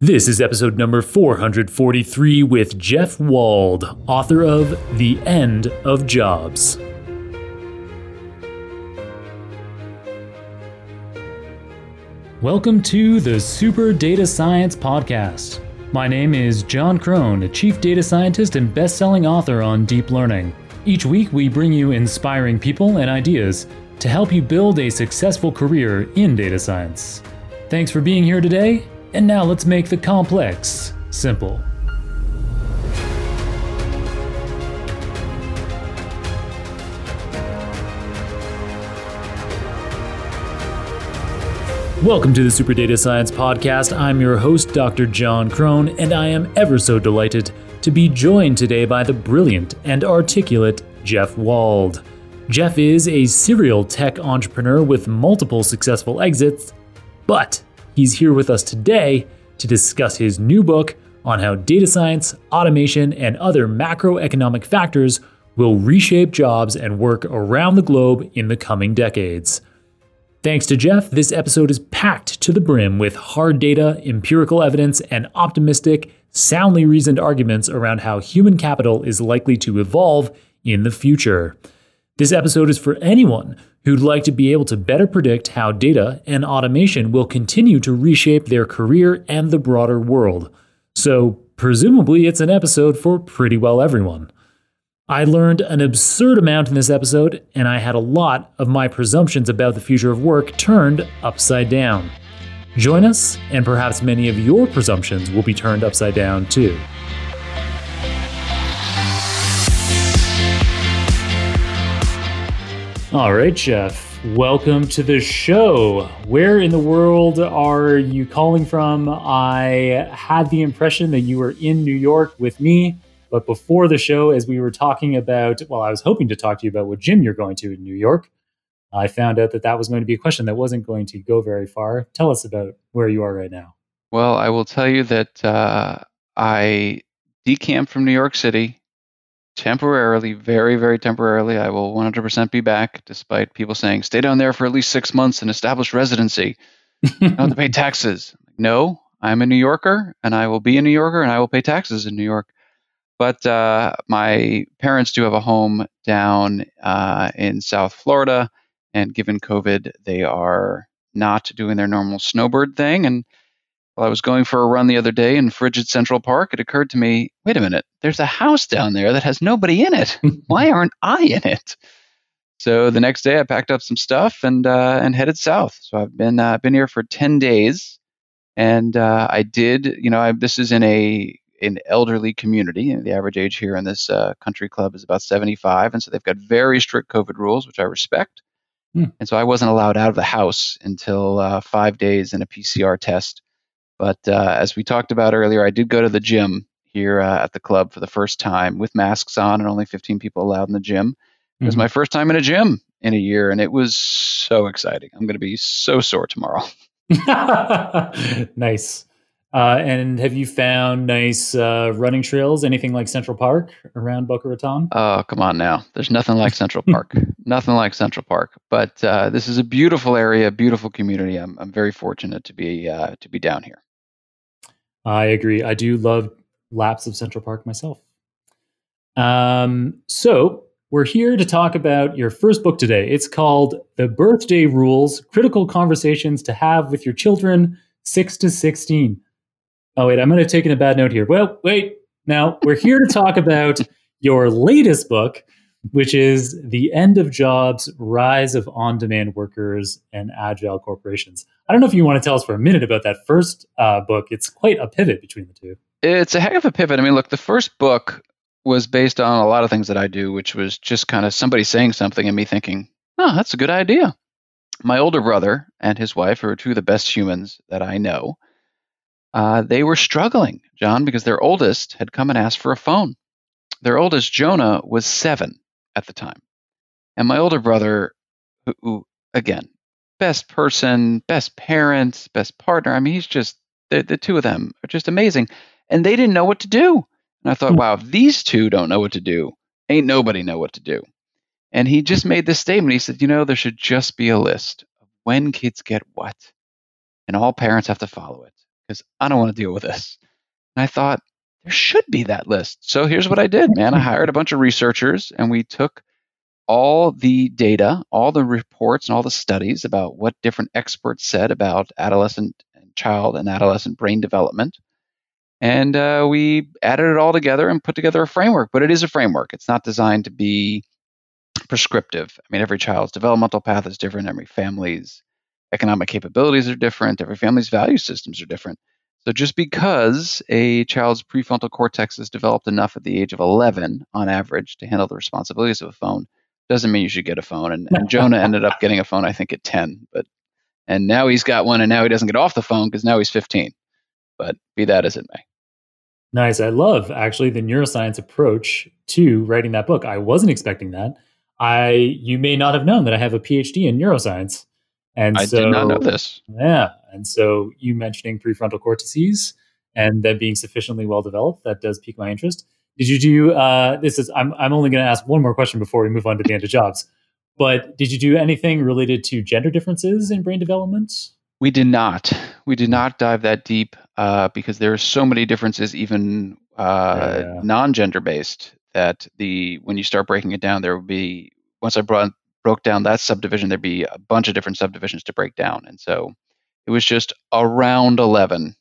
This is episode number 443 with Jeff Wald, author of The End of Jobs. Welcome to the Super Data Science Podcast. My name is Jon Krohn, a chief data scientist and best selling author on deep learning. Each week, we bring you inspiring people and ideas to help you build a successful career in data science. Thanks for being here today, and now let's make the complex simple. Welcome to the Super Data Science Podcast. I'm your host, Dr. Jon Krohn, and I am ever so delighted to be joined today by the brilliant and articulate Jeff Wald. Jeff is a serial tech entrepreneur with multiple successful exits, but he's here with us today to discuss his new book on how data science, automation, and other macroeconomic factors will reshape jobs and work around the globe in the coming decades. Thanks to Jeff, this episode is packed to the brim with hard data, empirical evidence, and optimistic, soundly reasoned arguments around how human capital is likely to evolve in the future. This episode is for anyone who'd like to be able to better predict how data and automation will continue to reshape their career and the broader world. So, presumably, it's an episode for pretty well everyone. I learned an absurd amount in this episode, and I had a lot of my presumptions about the future of work turned upside down. Join us, and perhaps many of your presumptions will be turned upside down too. All right, Jeff, welcome to the show. Where in the world are you calling from? I had the impression that you were in New York with me but before the show, as we were talking about, well, I was hoping to talk to you about what gym you're going to in New York. I found out that that was going to be a question that wasn't going to go very far. Tell us about where you are right now. Well, I will tell you that uh, I decamped from New York City temporarily, very, very temporarily. I will 100% be back, despite people saying, stay down there for at least six months and establish residency. have to pay taxes. No, I'm a New Yorker, and I will be a New Yorker, and I will pay taxes in New York. But uh, my parents do have a home down uh, in South Florida, and given COVID, they are not doing their normal snowbird thing. And I was going for a run the other day in frigid Central Park, it occurred to me wait a minute, there's a house down there that has nobody in it. Why aren't I in it? So the next day, I packed up some stuff and uh, and headed south. So I've been uh, been here for ten days, and uh, I did. You know, I, this is in a an elderly community. The average age here in this uh, country club is about 75, and so they've got very strict COVID rules, which I respect. Hmm. And so I wasn't allowed out of the house until uh, five days in a PCR test. But uh, as we talked about earlier, I did go to the gym here uh, at the club for the first time with masks on and only 15 people allowed in the gym. It was mm-hmm. my first time in a gym in a year, and it was so exciting. I'm going to be so sore tomorrow. nice. Uh, and have you found nice uh, running trails, anything like Central Park around Boca Raton? Oh, come on now. There's nothing like Central Park. nothing like Central Park. But uh, this is a beautiful area, beautiful community. I'm, I'm very fortunate to be uh, to be down here. I agree. I do love laps of Central Park myself. Um, so we're here to talk about your first book today. It's called The Birthday Rules Critical Conversations to Have with Your Children, 6 to 16. Oh, wait, I'm going to take in a bad note here. Well, wait. Now, we're here to talk about your latest book, which is The End of Jobs Rise of On Demand Workers and Agile Corporations. I don't know if you want to tell us for a minute about that first uh, book. It's quite a pivot between the two. It's a heck of a pivot. I mean, look, the first book was based on a lot of things that I do, which was just kind of somebody saying something and me thinking, oh, that's a good idea. My older brother and his wife are two of the best humans that I know uh, they were struggling, Jon, because their oldest had come and asked for a phone. Their oldest, Jonah, was seven at the time. And my older brother, who, who again, best person, best parents, best partner. I mean, he's just, the, the two of them are just amazing. And they didn't know what to do. And I thought, hmm. wow, if these two don't know what to do, ain't nobody know what to do. And he just made this statement. He said, you know, there should just be a list of when kids get what, and all parents have to follow it because I don't want to deal with this. And I thought, there should be that list. So here's what I did, man. I hired a bunch of researchers and we took all the data, all the reports, and all the studies about what different experts said about adolescent and child and adolescent brain development. And uh, we added it all together and put together a framework. But it is a framework, it's not designed to be prescriptive. I mean, every child's developmental path is different, every family's economic capabilities are different, every family's value systems are different. So just because a child's prefrontal cortex is developed enough at the age of 11 on average to handle the responsibilities of a phone doesn't mean you should get a phone. And, and Jonah ended up getting a phone, I think, at 10, but and now he's got one, and now he doesn't get off the phone because now he's 15. But be that as it may. Nice. I love actually the neuroscience approach to writing that book. I wasn't expecting that. I you may not have known that I have a PhD in neuroscience. And I so, did not know this. Yeah. And so you mentioning prefrontal cortices and them being sufficiently well developed, that does pique my interest. Did you do uh, this is I'm I'm only gonna ask one more question before we move on to the end of jobs. But did you do anything related to gender differences in brain development? We did not. We did not dive that deep uh, because there are so many differences, even uh, yeah. non-gender based, that the when you start breaking it down, there will be once I brought broke down that subdivision, there'd be a bunch of different subdivisions to break down. And so it was just around 11.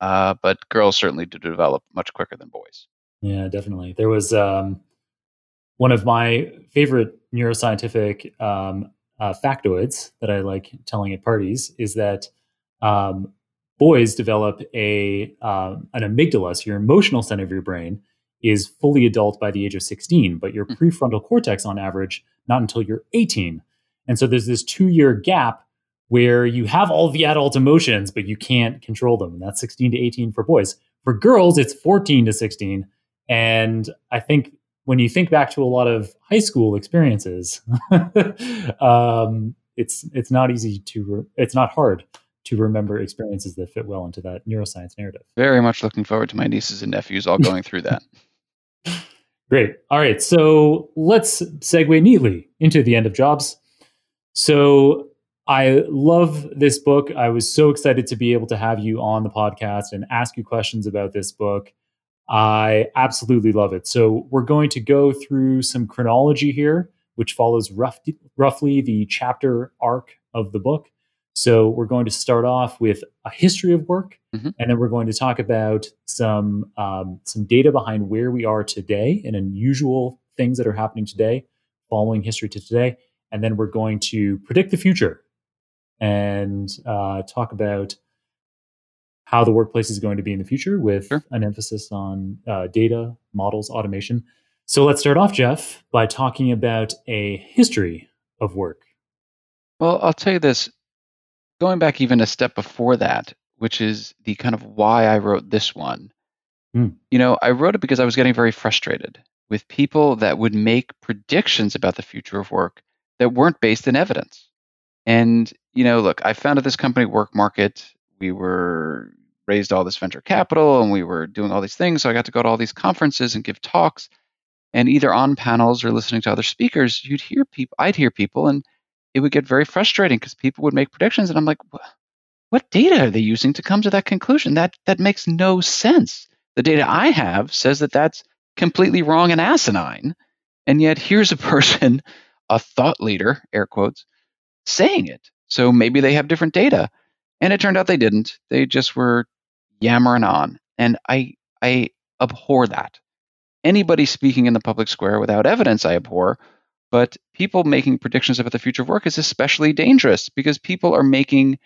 Uh, but girls certainly do develop much quicker than boys. Yeah, definitely. There was um, one of my favorite neuroscientific um, uh, factoids that I like telling at parties is that um, boys develop a uh, an amygdala, so your emotional center of your brain, is fully adult by the age of 16, but your hmm. prefrontal cortex on average, not until you're 18. And so there's this two year gap where you have all the adult emotions, but you can't control them. And that's 16 to 18 for boys. For girls, it's 14 to 16. And I think when you think back to a lot of high school experiences, um, it's it's not easy to re- it's not hard to remember experiences that fit well into that neuroscience narrative. Very much looking forward to my nieces and nephews all going through that. Great. All right. So let's segue neatly into the end of jobs. So I love this book. I was so excited to be able to have you on the podcast and ask you questions about this book. I absolutely love it. So we're going to go through some chronology here, which follows rough, roughly the chapter arc of the book. So we're going to start off with a history of work, mm-hmm. and then we're going to talk about some um, some data behind where we are today and unusual things that are happening today, following history to today, and then we're going to predict the future and uh, talk about how the workplace is going to be in the future with sure. an emphasis on uh, data, models, automation. So let's start off, Jeff, by talking about a history of work. Well, I'll tell you this going back even a step before that, which is the kind of why I wrote this one. Mm. You know, I wrote it because I was getting very frustrated with people that would make predictions about the future of work that weren't based in evidence. And, you know, look, I founded this company, Work Market. We were raised all this venture capital and we were doing all these things. So I got to go to all these conferences and give talks. And either on panels or listening to other speakers, you'd hear people, I'd hear people, and it would get very frustrating because people would make predictions and I'm like, what data are they using to come to that conclusion? That that makes no sense. The data I have says that that's completely wrong and asinine. And yet here's a person, a thought leader, air quotes, saying it. So maybe they have different data. And it turned out they didn't. They just were yammering on. And I I abhor that. Anybody speaking in the public square without evidence I abhor, but people making predictions about the future of work is especially dangerous because people are making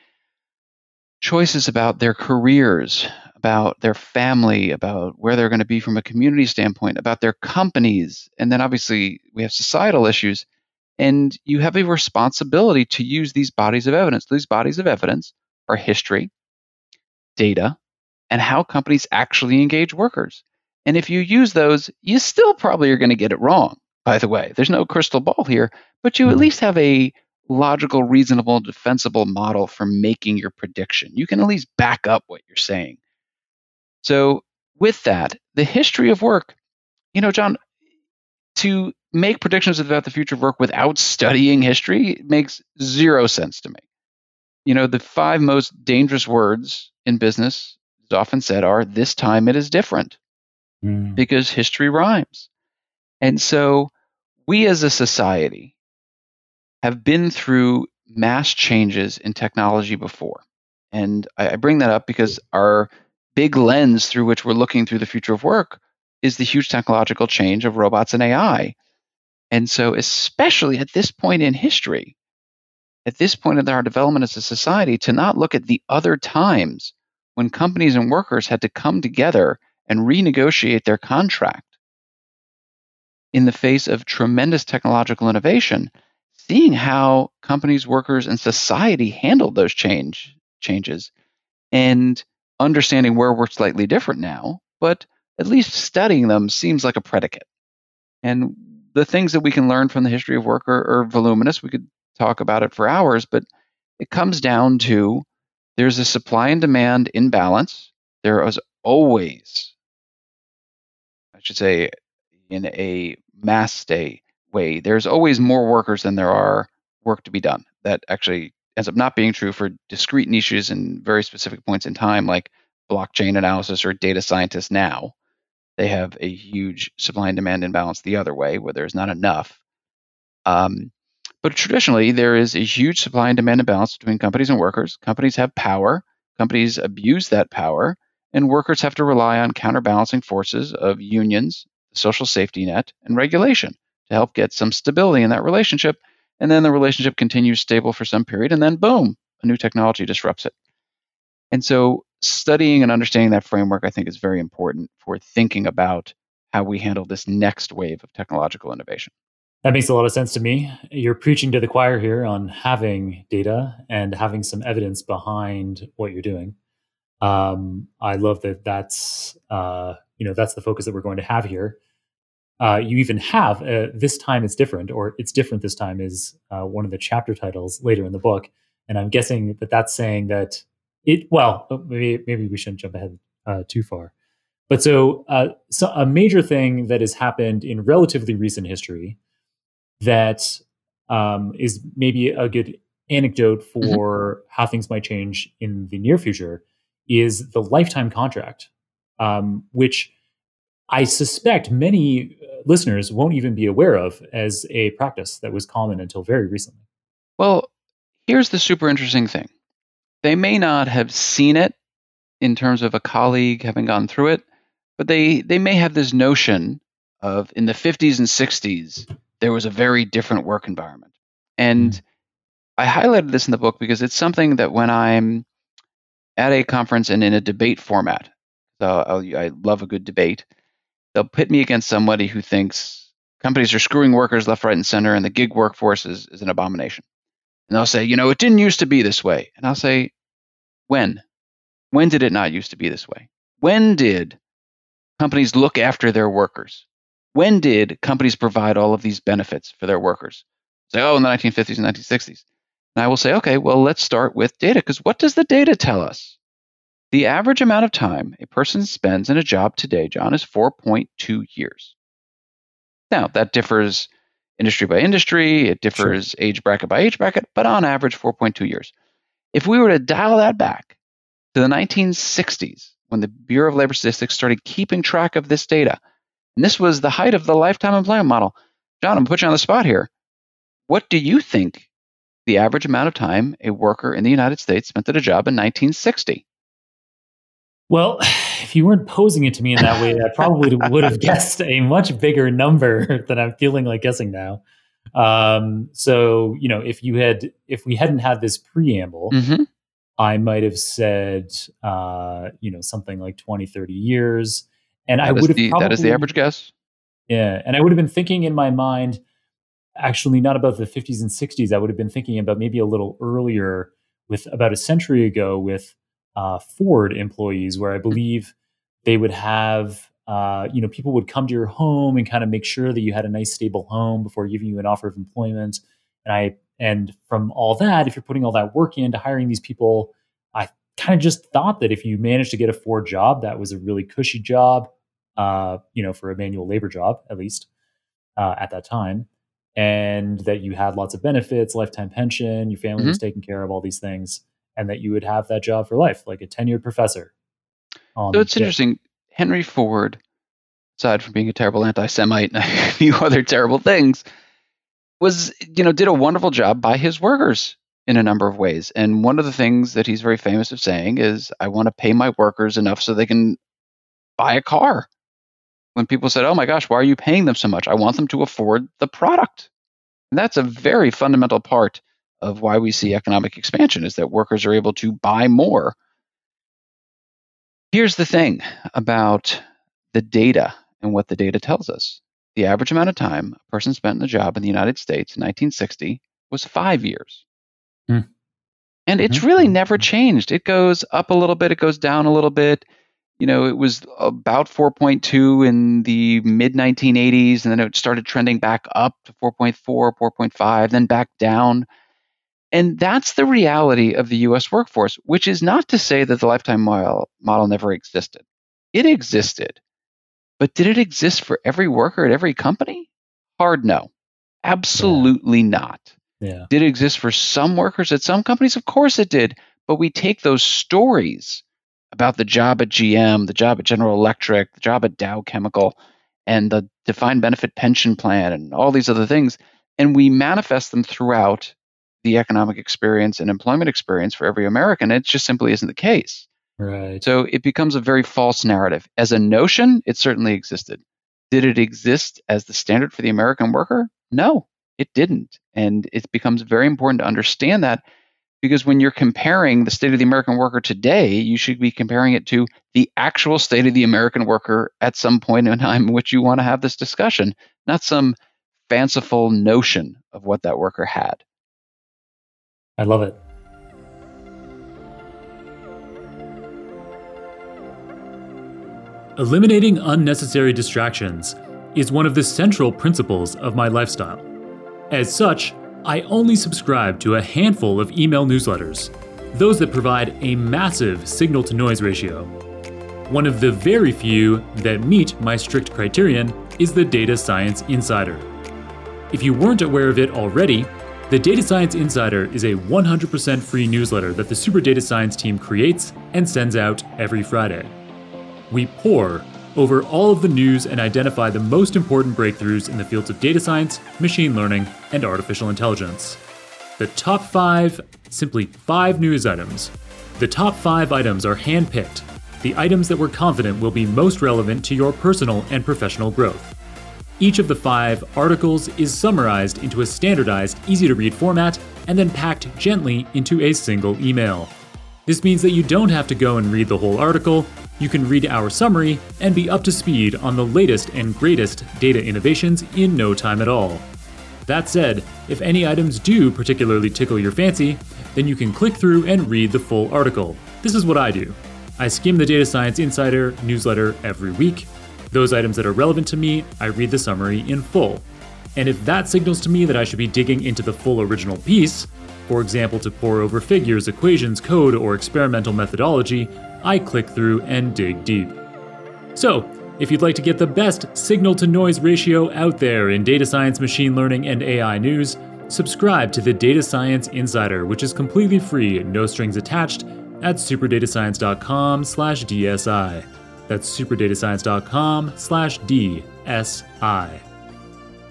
choices about their careers, about their family, about where they're going to be from a community standpoint, about their companies. And then obviously we have societal issues. And you have a responsibility to use these bodies of evidence. These bodies of evidence are history, data, and how companies actually engage workers. And if you use those, you still probably are going to get it wrong by the way. There's no crystal ball here, but you at hmm. least have a logical, reasonable, defensible model for making your prediction. You can at least back up what you're saying. So, with that, the history of work, you know, Jon, to make predictions about the future of work without studying history makes zero sense to me. you know, the five most dangerous words in business, is often said, are this time it is different mm. because history rhymes. And so we as a society have been through mass changes in technology before. And I, I bring that up because our big lens through which we're looking through the future of work is the huge technological change of robots and AI. And so, especially at this point in history, at this point in our development as a society to not look at the other times when companies and workers had to come together and renegotiate their contract in the face of tremendous technological innovation, seeing how companies, workers, and society handled those change changes and understanding where we're slightly different now, but at least studying them seems like a predicate. And the things that we can learn from the history of work are, are voluminous. We could talk about it for hours, but it comes down to there's a supply and demand imbalance. There is always, I should say, in a mass day way, there's always more workers than there are work to be done. That actually ends up not being true for discrete niches and very specific points in time, like blockchain analysis or data scientists now. They have a huge supply and demand imbalance the other way, where there's not enough. Um, but traditionally, there is a huge supply and demand imbalance between companies and workers. Companies have power, companies abuse that power, and workers have to rely on counterbalancing forces of unions, the social safety net, and regulation to help get some stability in that relationship. And then the relationship continues stable for some period, and then boom, a new technology disrupts it. And so, studying and understanding that framework, I think, is very important for thinking about how we handle this next wave of technological innovation. That makes a lot of sense to me. You're preaching to the choir here on having data and having some evidence behind what you're doing. Um, I love that. That's uh, you know that's the focus that we're going to have here. Uh, you even have uh, this time it's different, or it's different this time is uh, one of the chapter titles later in the book, and I'm guessing that that's saying that it. Well, uh, maybe maybe we shouldn't jump ahead uh, too far. But so, so a major thing that has happened in relatively recent history that um, is maybe a good anecdote mm-hmm. for mm-hmm. how things might change in the near future is the lifetime contract, um, which I suspect many uh, listeners won't even be aware of as a practice that was common until very recently. Well, here's the super interesting thing they may not have seen it in terms of a colleague having gone through it, but they, they may have this notion of in the 50s and 60s, there was a very different work environment. And mm. I highlighted this in the book because it's something that when I'm at a conference and in a debate format, so I'll, i love a good debate, they'll pit me against somebody who thinks companies are screwing workers left, right, and center, and the gig workforce is, is an abomination. And they'll say, you know, it didn't used to be this way. And I'll say, when? When did it not used to be this way? When did companies look after their workers? when did companies provide all of these benefits for their workers? Say, oh, in the 1950s and 1960s. And I will say, okay, well, let's start with data, because what does the data tell us? The average amount of time a person spends in a job today, Jon, is 4.2 years. Now, that differs industry by industry, it differs sure. age bracket by age bracket, but on average, 4.2 years. If we were to dial that back to the 1960s, when the Bureau of Labor Statistics started keeping track of this data, and this was the height of the lifetime employment model. Jon, I'm put you on the spot here. What do you think the average amount of time a worker in the United States spent at a job in 1960? Well, if you weren't posing it to me in that way, I probably would have guessed a much bigger number than I'm feeling like guessing now. Um, so, you know, if you had, if we hadn't had this preamble, mm-hmm. I might have said, uh, you know, something like 20, 30 years. And that I would have the, that is the average guess. Yeah, and I would have been thinking in my mind, actually not about the 50s and 60s. I would have been thinking about maybe a little earlier, with about a century ago, with uh, Ford employees, where I believe they would have, uh, you know, people would come to your home and kind of make sure that you had a nice, stable home before giving you an offer of employment. And I, and from all that, if you're putting all that work into hiring these people, I kind of just thought that if you managed to get a Ford job, that was a really cushy job uh, you know, for a manual labor job, at least uh, at that time, and that you had lots of benefits, lifetime pension, your family mm-hmm. was taken care of, all these things. and that you would have that job for life, like a tenured professor. So it's interesting. Henry Ford, aside from being a terrible anti-Semite and a few other terrible things, was you know did a wonderful job by his workers in a number of ways. And one of the things that he's very famous of saying is, "I want to pay my workers enough so they can buy a car." When people said, "Oh my gosh, why are you paying them so much?" I want them to afford the product. And that's a very fundamental part of why we see economic expansion is that workers are able to buy more Here's the thing about the data and what the data tells us. The average amount of time a person spent in the job in the United States in 1960 was five years. Mm. And it's mm-hmm. really never changed. It goes up a little bit, it goes down a little bit. You know, it was about 4.2 in the mid 1980s, and then it started trending back up to 4.4, 4.5, then back down. And that's the reality of the US workforce, which is not to say that the lifetime model, model never existed. It existed. But did it exist for every worker at every company? Hard no. Absolutely yeah. not. Yeah. Did it exist for some workers at some companies? Of course it did. But we take those stories about the job at GM, the job at General Electric, the job at Dow Chemical, and the defined benefit pension plan, and all these other things, and we manifest them throughout the economic experience and employment experience for every American. It just simply isn't the case. Right. So it becomes a very false narrative. As a notion, it certainly existed. Did it exist as the standard for the American worker? No, it didn't. And it becomes very important to understand that because when you're comparing the state of the American worker today, you should be comparing it to the actual state of the American worker at some point in time in which you want to have this discussion, not some fanciful notion of what that worker had. I love it. Eliminating unnecessary distractions is one of the central principles of my lifestyle. As such, I only subscribe to a handful of email newsletters, those that provide a massive signal to noise ratio. One of the very few that meet my strict criterion is the Data Science Insider. If you weren't aware of it already, the Data Science Insider is a 100% free newsletter that the Super Data Science team creates and sends out every Friday. We pore over all of the news and identify the most important breakthroughs in the fields of data science, machine learning, and artificial intelligence. The top five, simply five news items. The top five items are handpicked, the items that we're confident will be most relevant to your personal and professional growth. Each of the five articles is summarized into a standardized, easy to read format and then packed gently into a single email. This means that you don't have to go and read the whole article, you can read our summary and be up to speed on the latest and greatest data innovations in no time at all. That said, if any items do particularly tickle your fancy, then you can click through and read the full article. This is what I do. I skim the Data Science Insider newsletter every week, those items that are relevant to me, I read the summary in full. And if that signals to me that I should be digging into the full original piece, for example, to pore over figures, equations, code, or experimental methodology, I click through and dig deep. So, if you'd like to get the best signal to noise ratio out there in data science, machine learning, and AI news, subscribe to the Data Science Insider, which is completely free, no strings attached, at superdatascience.com/dsi. That's superdatascience.com slash DSI.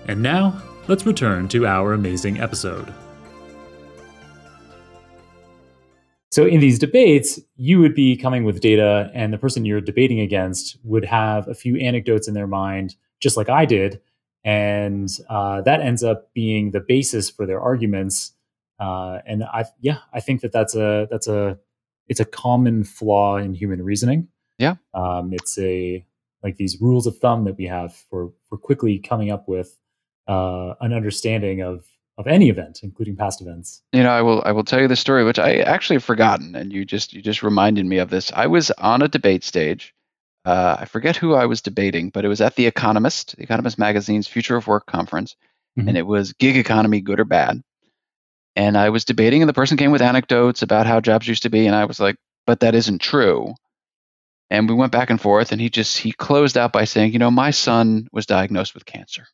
And now, let's return to our amazing episode. So, in these debates, you would be coming with data, and the person you're debating against would have a few anecdotes in their mind, just like I did. And uh, that ends up being the basis for their arguments. Uh, and I, yeah, I think that that's a that's a it's a common flaw in human reasoning. Yeah. Um, it's a like these rules of thumb that we have for for quickly coming up with uh, an understanding of of any event, including past events. You know, I will I will tell you the story, which I actually have forgotten, and you just you just reminded me of this. I was on a debate stage. Uh, I forget who I was debating, but it was at the Economist, the Economist magazine's Future of Work conference, mm-hmm. and it was gig economy, good or bad. And I was debating, and the person came with anecdotes about how jobs used to be, and I was like, "But that isn't true." And we went back and forth and he just he closed out by saying you know my son was diagnosed with cancer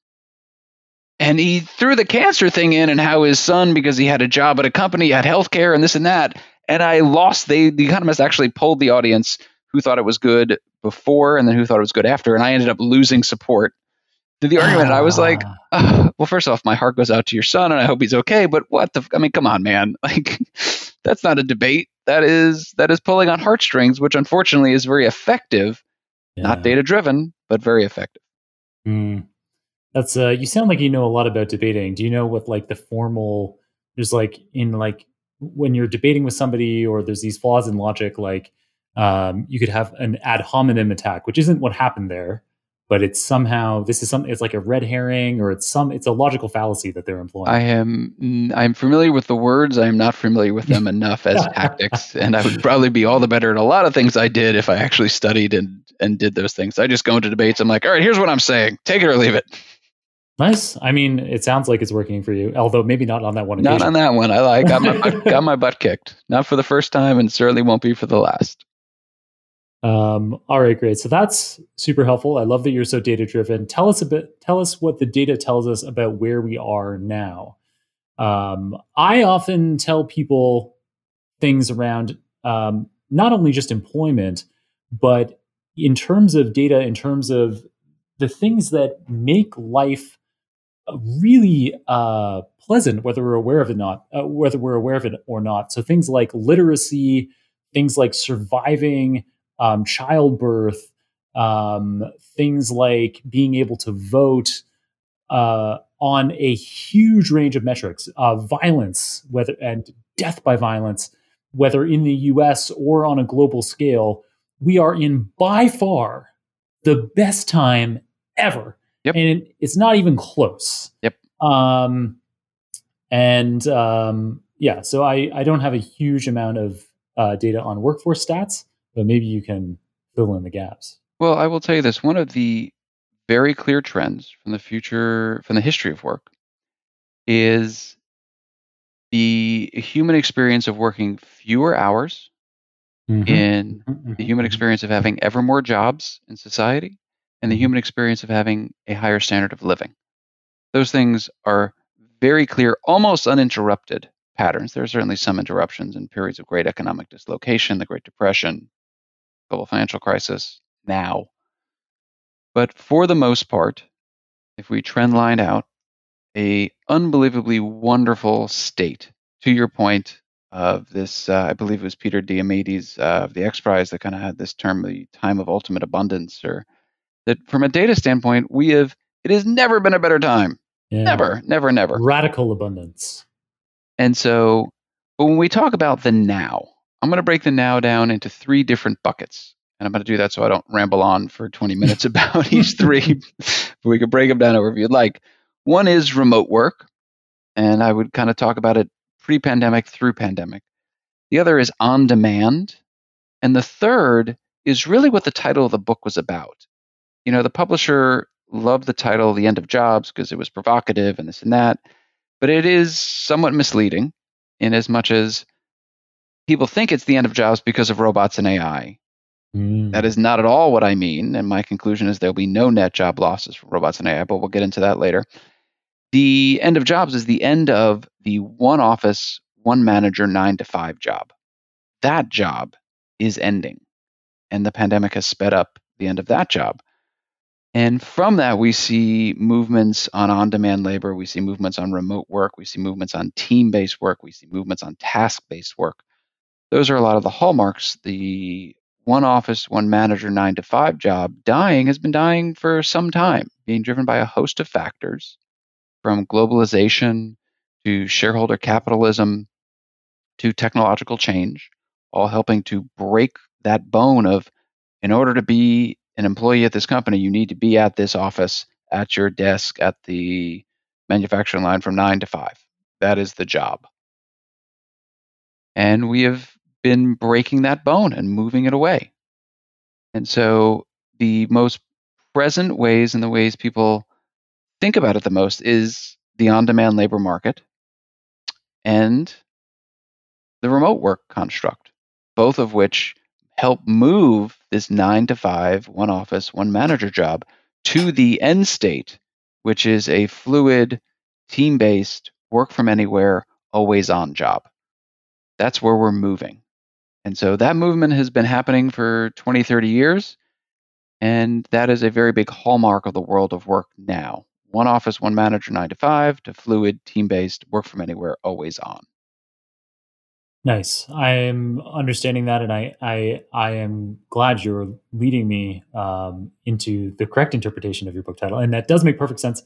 and he threw the cancer thing in and how his son because he had a job at a company had health care and this and that and I lost. They the Economist actually polled the audience who thought it was good before and then who thought it was good after, and I ended up losing support to the argument. I was like, oh, well, first off, my heart goes out to your son, and I hope he's okay. But what the? I mean, come on, man. Like, that's not a debate. That is that is pulling on heartstrings, which unfortunately is very effective. Yeah. Not data driven, but very effective. Mm. That's uh. You sound like you know a lot about debating. Do you know what like the formal? There's like in like when you're debating with somebody, or there's these flaws in logic, like um, you could have an ad hominem attack, which isn't what happened there but it's somehow this is some it's like a red herring or it's some it's a logical fallacy that they're employing. I am I'm familiar with the words. I am not familiar with them enough as tactics, and I would probably be all the better at a lot of things I did if I actually studied and and did those things. I just go into debates. I'm like, all right, here's what I'm saying. Take it or leave it. Nice. I mean, it sounds like it's working for you, although maybe not on that one. Occasion. Not on that one. I like got my got my butt kicked. Not for the first time, and certainly won't be for the last. Um, all right, great. So that's super helpful. I love that you're so data driven. Tell us a bit. Tell us what the data tells us about where we are now. Um, I often tell people things around um, not only just employment, but in terms of data, in terms of the things that make life really uh, pleasant, whether we're aware of it not, uh, whether we're aware of it or not. So things like literacy, things like surviving um, childbirth, um, things like being able to vote uh, on a huge range of metrics, uh, violence, whether and death by violence, whether in the U.S. or on a global scale, we are in by far the best time ever, yep. and it's not even close. Yep. Um, and um, yeah, so I I don't have a huge amount of uh, data on workforce stats but maybe you can fill in the gaps. Well, I will tell you this one of the very clear trends from the future, from the history of work, is the human experience of working fewer hours mm-hmm. in mm-hmm. the human mm-hmm. experience of having ever more jobs in society and the mm-hmm. human experience of having a higher standard of living. Those things are very clear, almost uninterrupted patterns. There are certainly some interruptions in periods of great economic dislocation, the Great Depression, global financial crisis now. But for the most part, if we trend line out, a unbelievably wonderful state. To your point of this, uh, I believe it was Peter Diamandis uh, of the X Prize that kind of had this term, the time of ultimate abundance, or that from a data standpoint, we have it has never been a better time. Yeah. Never, never, never. Radical abundance. And so, but when we talk about the now, I'm going to break the now down into three different buckets. And I'm going to do that so I don't ramble on for 20 minutes about each three. we could break them down over if you'd like. One is remote work, and I would kind of talk about it pre pandemic through pandemic. The other is on demand. And the third is really what the title of the book was about. You know, the publisher loved the title The End of Jobs because it was provocative and this and that, but it is somewhat misleading in as much as people think it's the end of jobs because of robots and AI. Mm. That is not at all what I mean. And my conclusion is there'll be no net job losses from robots and AI, but we'll get into that later. The end of jobs is the end of the one office, one manager, nine to five job. That job is ending. And the pandemic has sped up the end of that job. And from that, we see movements on on demand labor, we see movements on remote work, we see movements on team based work, we see movements on task based work those are a lot of the hallmarks. The one office, one manager, nine to five job dying has been dying for some time, being driven by a host of factors from globalization to shareholder capitalism to technological change, all helping to break that bone of in order to be an employee at this company, you need to be at this office, at your desk, at the manufacturing line from nine to five. That is the job. And we have been breaking that bone and moving it away. And so the most present ways and the ways people think about it the most is the on demand labor market and the remote work construct, both of which help move this nine to five, one office, one manager job to the end state, which is a fluid, team based, work from anywhere, always on job That's where we're moving. And so that movement has been happening for 20, 30 years. And that is a very big hallmark of the world of work now. One office, one manager, nine to five, to fluid, team based, work from anywhere, always on. Nice. I'm understanding that, and I I I am glad you're leading me um, into the correct interpretation of your book title, and that does make perfect sense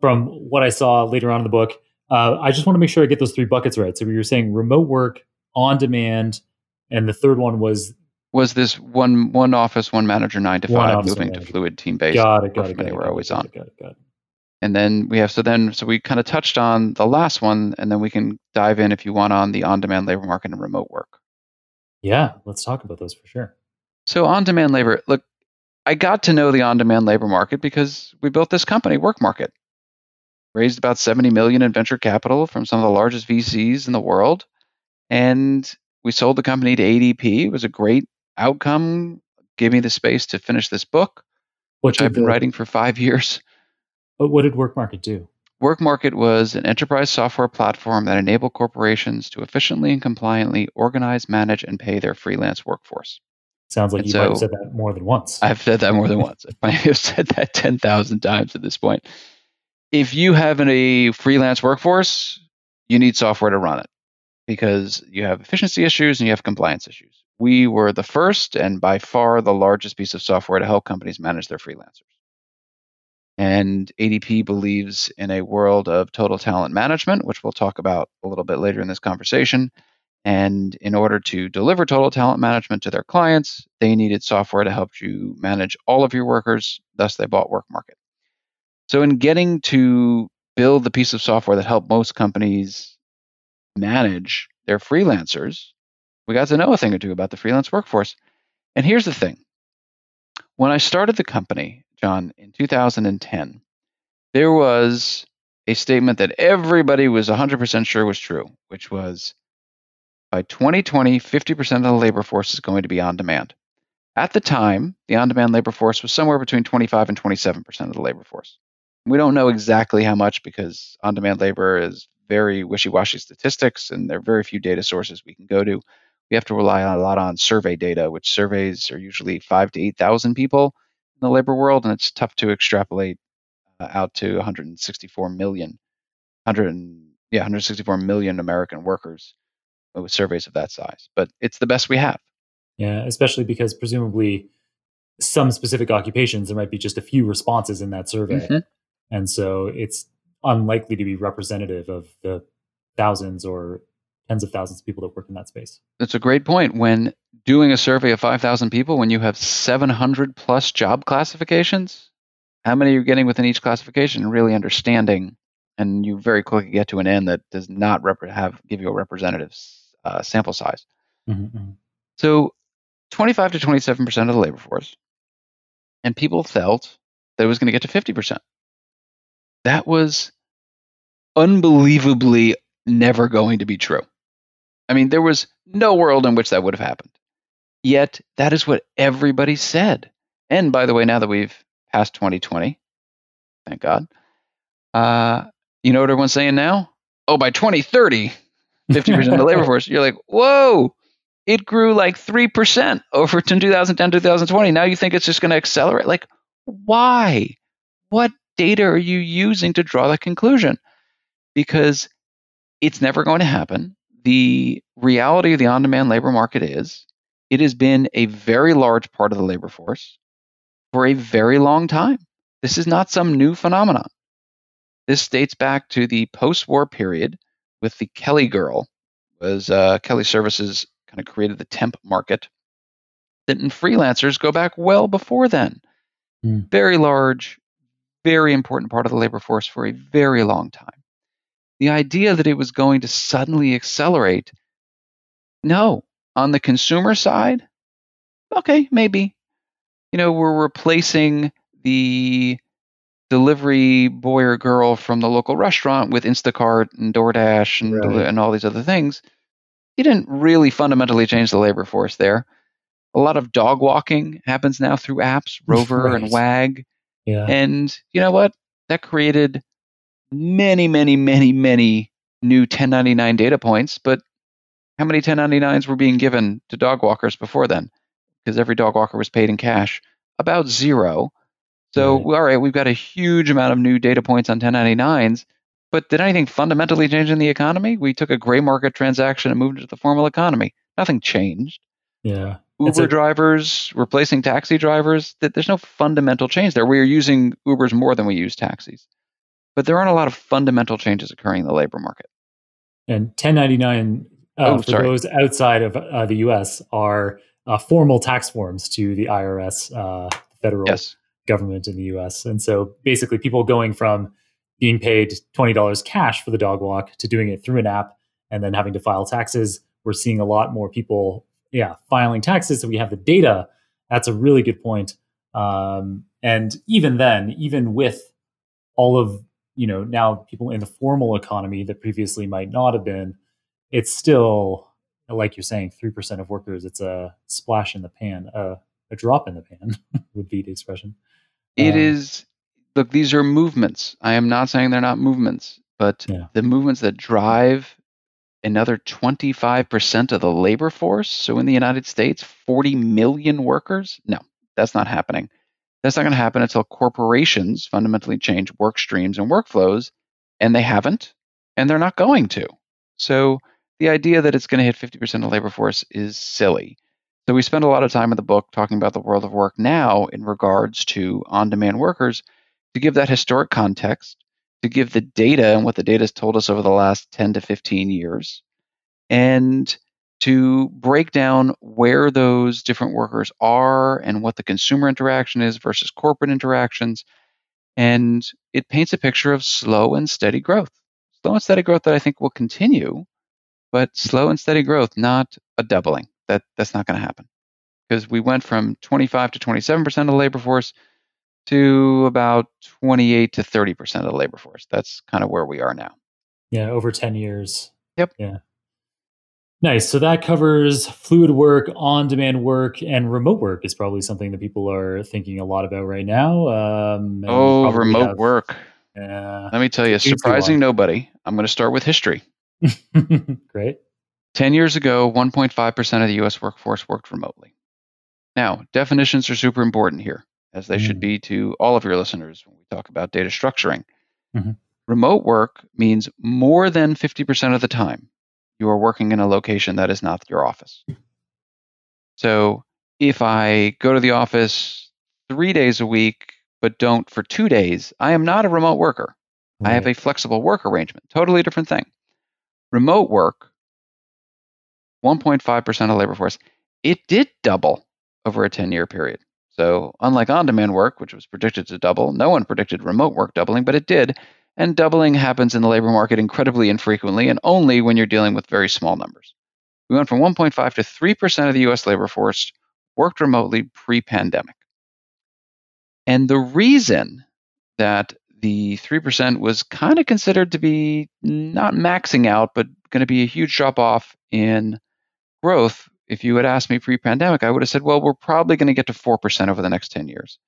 from what I saw later on in the book. Uh, I just want to make sure I get those three buckets right. So you were saying remote work, on demand, and the third one was was this one one office, one manager, nine to five, moving to fluid, team based. Got it. Got it. Got anywhere, got always got on. It, got it. Got it. And then we have so then so we kind of touched on the last one, and then we can dive in if you want on the on-demand labor market and remote work. Yeah, let's talk about those for sure. So on-demand labor, look, I got to know the on-demand labor market because we built this company, Work Market. Raised about 70 million in venture capital from some of the largest VCs in the world. And we sold the company to ADP. It was a great outcome, gave me the space to finish this book, What which I've been the- writing for five years. But what did Work Market do? WorkMarket was an enterprise software platform that enabled corporations to efficiently and compliantly organize, manage, and pay their freelance workforce. Sounds like And you might have said that more than once. I've said that more than once. I might have said that 10,000 times at this point. If you have a freelance workforce, you need software to run it because you have efficiency issues and you have compliance issues. We were the first and by far the largest piece of software to help companies manage their freelancers. And ADP believes in a world of total talent management, which we'll talk about a little bit later in this conversation. And in order to deliver total talent management to their clients, they needed software to help you manage all of your workers. Thus, they bought WorkMarket. So, in getting to build the piece of software that helped most companies manage their freelancers, we got to know a thing or two about the freelance workforce. And here's the thing when I started the company, Jon, in 2010, there was a statement that everybody was 100% sure was true, which was by 2020, 50% of the labor force is going to be on demand. At the time, the on demand labor force was somewhere between 25 and 27% of the labor force. We don't know exactly how much because on demand labor is very wishy washy statistics and there are very few data sources we can go to. We have to rely on a lot on survey data, which surveys are usually five to 8,000 people in the labor world, and it's tough to extrapolate uh, out to 164 million, 100 yeah 164 million American workers with surveys of that size. But it's the best we have. yeah, especially because presumably some specific occupations there might be just a few responses in that survey, Mhm. and so it's unlikely to be representative of the thousands or tens of thousands of people that work in that space. That's a great point. When doing a survey of 5,000 people, when you have 700 plus job classifications, how many are you're getting within each classification, and really understanding, and you very quickly get to an end that does not rep- have give you a representative uh, sample size. Mhm, mhm. So 25 to 27% of the labor force, and people felt that it was going to get to 50%. That was unbelievably never going to be true. I mean, there was no world in which that would have happened. Yet, that is what everybody said. And by the way, now that we've passed 2020, thank God, uh, you know what everyone's saying now? Oh, by 2030, 50% of the labor force. You're like, whoa, it grew like 3% over from 2010, to 2020. Now you think it's just going to accelerate? Like, why? What data are you using to draw that conclusion? Because it's never going to happen. The reality of the on demand labor market is it has been a very large part of the labor force for a very long time. This is not some new phenomenon. This dates back to the post war period with the Kelly Girl, was uh, Kelly Services kind of created the temp market. Then freelancers go back well before then. Hmm. Very large, very important part of the labor force for a very long time. The idea that it was going to suddenly accelerate, no. On the consumer side, okay, maybe. You know, we're replacing the delivery boy or girl from the local restaurant with Instacart and DoorDash and, Right. and all these other things. You didn't really fundamentally change the labor force there. A lot of dog walking happens now through apps, Rover and Wag. Yeah. And you know what? That created many, many, many, many new 1099 data points, but how many 1099s were being given to dog walkers before then? Because every dog walker was paid in cash. About zero. So, Right. all right, we've got a huge amount of new data points on 1099s, but did anything fundamentally change in the economy? We took a gray market transaction and moved it to the formal economy. Nothing changed. Yeah. Uber a- drivers replacing taxi drivers, that there's no fundamental change there. We are using Ubers more than we use taxis. But there aren't a lot of fundamental changes occurring in the labor market. And 1099 uh, Oh, for sorry. those outside of uh, the U.S. are uh, formal tax forms to the IRS, uh, federal Yes. government in the U.S. And so basically, people going from being paid twenty dollars cash for the dog walk to doing it through an app and then having to file taxes. We're seeing a lot more people, yeah, filing taxes. So we have the data. That's a really good point. Um, and even then, even with all of you know now people in the formal economy that previously might not have been, it's still like you're saying, three percent of workers. It's a splash in the pan, uh, a drop in the pan would be the expression. It Um, is look, these are movements. I am not saying they're not movements, but Yeah. the movements that drive another 25% of the labor force. So in the United States, 40 million workers? No, that's not happening. That's not going to happen until corporations fundamentally change work streams and workflows, and they haven't, and they're not going to. So the idea that it's going to hit 50% of the labor force is silly. So we spend a lot of time in the book talking about the world of work now in regards to on-demand workers to give that historic context, to give the data and what the data has told us over the last 10 to 15 years, and to break down where those different workers are and what the consumer interaction is versus corporate interactions. And it paints a picture of slow and steady growth. Slow and steady growth that I think will continue, but slow and steady growth, not a doubling. That that's not going to happen. Because we went from 25 to 27% of the labor force to about 28 to 30% of the labor force. That's kind of where we are now. Yeah, over 10 years. Yep. Yeah. Nice. So that covers fluid work, on demand work, and remote work is probably something that people are thinking a lot about right now. Um, Oh, remote have- work. Yeah. Let me tell you, surprising nobody. I'm going to start with history. Great. 10 years ago, 1.5% of the US workforce worked remotely. Now, definitions are super important here, as they should Mm. be to all of your listeners when we talk about data structuring. Mhm. Remote work means more than 50% of the time you are working in a location that is not your office. So if I go to the office three days a week, but don't for two days, I am not a remote worker. I have a flexible work arrangement. Totally different thing. Remote work, 1.5% of labor force, it did double over a 10 year period. So, unlike on demand work, which was predicted to double, no one predicted remote work doubling, but it did. And doubling happens in the labor market incredibly infrequently and only when you're dealing with very small numbers. We went from 1.5 to 3% of the US labor force worked remotely pre pandemic. And the reason that the 3% was kind of considered to be not maxing out, but going to be a huge drop off in growth. If you had asked me pre pandemic, I would have said, well, we're probably going to get to 4% over the next 10 years.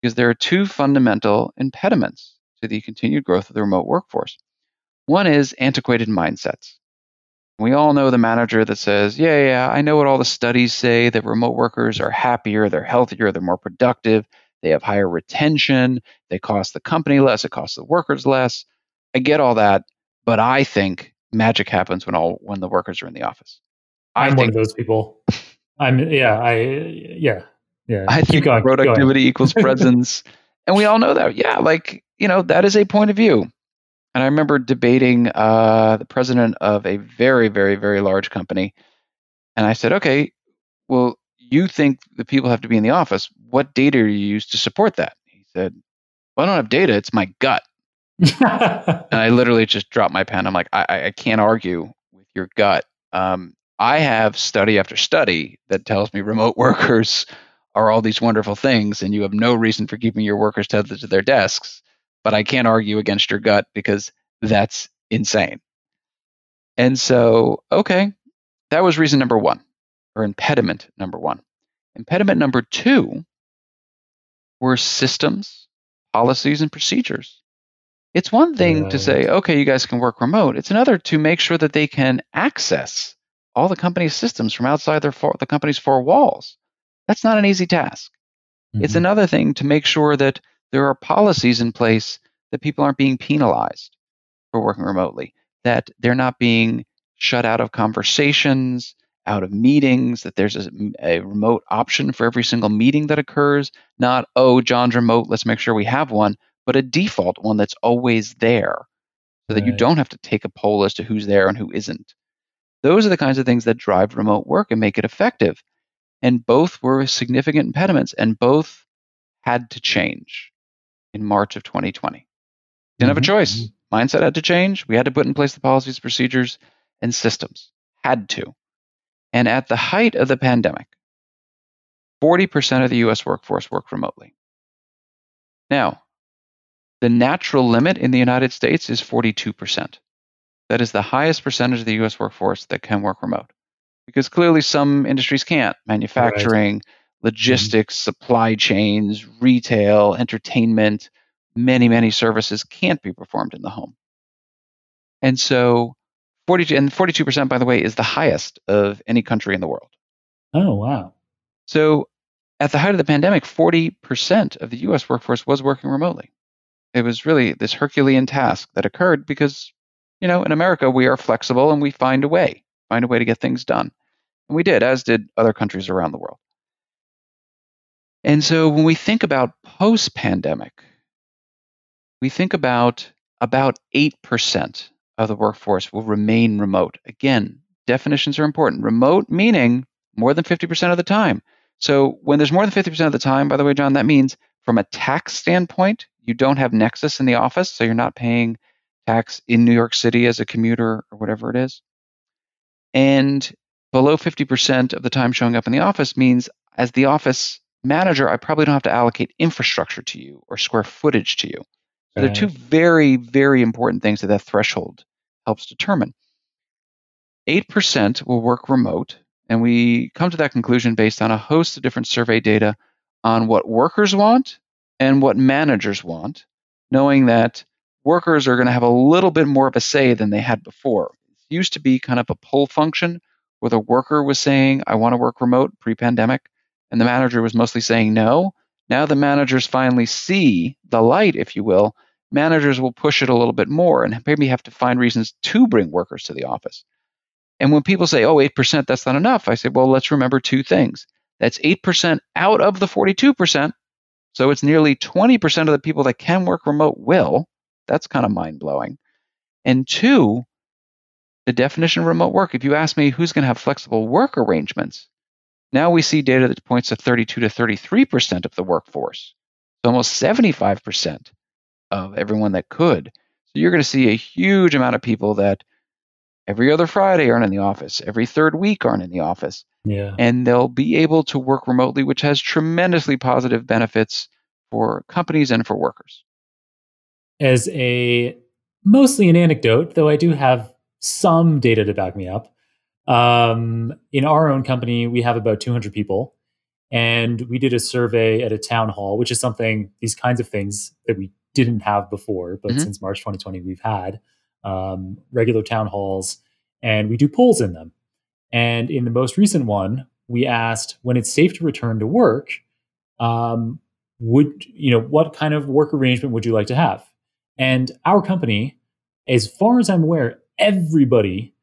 Because there are two fundamental impediments to the continued growth of the remote workforce. One is antiquated mindsets. We all know the manager that says, yeah, yeah, I know what all the studies say that remote workers are happier, they're healthier, they're more productive, they have higher retention, they cost the company less, it costs the workers less. I get all that, but I think magic happens when all when the workers are in the office. I I'm one think of those people. I'm yeah, I yeah. Yeah. I think going, productivity equals presence. and we all know that. Yeah, like, you know, that is a point of view. And I remember debating uh, the president of a very, very, very large company. And I said, okay, well, you think the people have to be in the office. What data do you use to support that? He said, well, I don't have data. It's my gut. And I literally just dropped my pen. I'm like, I, I- I can't argue with your gut. Um, I have study after study that tells me remote workers are all these wonderful things, and you have no reason for keeping your workers tethered to their desks. But I can't argue against your gut because that's insane. And so, okay, that was reason number one, or impediment number one. Impediment number two were systems, policies, and procedures. It's one thing to say, okay, you guys can work remote. It's another to make sure that they can access all the company's systems from outside their four, the company's four walls. That's not an easy task. Mm-hmm. It's another thing to make sure that there are policies in place that people aren't being penalized for working remotely, that they're not being shut out of conversations, out of meetings, that there's a, a, remote option for every single meeting that occurs. Not, oh, John's remote, let's make sure we have one, but a default one that's always there so that right. you don't have to take a poll as to who's there and who isn't. Those are the kinds of things that drive remote work and make it effective. And both were significant impediments, and both had to change in March of 2020. Didn't mm-hmm. have a mm-hmm, choice. Mm-hmm. Mindset had to change. We had to put in place the policies, procedures, and systems. Had to. And at the height of the pandemic, 40% of the US workforce worked remotely. Now, the natural limit in the United States is 42%. That is the highest percentage of the US workforce that can work remote. Because clearly some industries can't manufacturing, right. logistics, mm-hmm. supply chains, retail, entertainment, many, many services can't be performed in the home. And so 42 and 42% by the way is the highest of any country in the world. Oh, wow. So at the height of the pandemic, 40% of the US workforce was working remotely. It was really this Herculean task that occurred because, you know, in America we are flexible and we find a way, find a way to get things done. And we did, as did other countries around the world. And so when we think about post pandemic, we think about about 8% of the workforce will remain remote. Again, definitions are important. Remote meaning more than 50% of the time. So when there's more than 50% of the time, by the way, Jon, that means from a tax standpoint, you don't have Nexus in the office, so you're not paying tax in New York City as a commuter or whatever it is. And below 50% of the time showing up in the office means as the office manager, I probably don't have to allocate infrastructure to you or square footage to you. So they're two very, very important things that that threshold helps determine. 8% will work remote, and we come to that conclusion based on a host of different survey data on what workers want and what managers want, knowing that workers are going to have a little bit more of a say than they had before. It used to be kind of a pull function where the worker was saying, I want to work remote pre pandemic, and the manager was mostly saying no. Now the managers finally see the light, if you will, managers will push it a little bit more and maybe have to find reasons to bring workers to the office. And when people say, oh, 8%, that's not enough, I say, well, let's remember two things. That's 8% out of the 42%. So it's nearly 20% of the people that can work remote will. That's kind of mind blowing. And two, the definition of remote work, if you ask me who's going to have flexible work arrangements, now we see data that points to 32 to 33% of the workforce. So almost 75% of everyone that could. So you're going to see a huge amount of people that every other Friday aren't in the office, every third week aren't in the office. Yeah. And they'll be able to work remotely, which has tremendously positive benefits for companies and for workers. As a mostly an anecdote, though I do have some data to back me up. Um, in our own company, we have about 200 people, and we did a survey at a town hall, which is something, these kinds of things that we didn't have before, but mm-hmm. since March 2020, we've had um, regular town halls and we do polls in them. And in the most recent one, we asked when it's safe to return to work, um, would you know what kind of work arrangement would you like to have? And our company, as far as I'm aware, everybody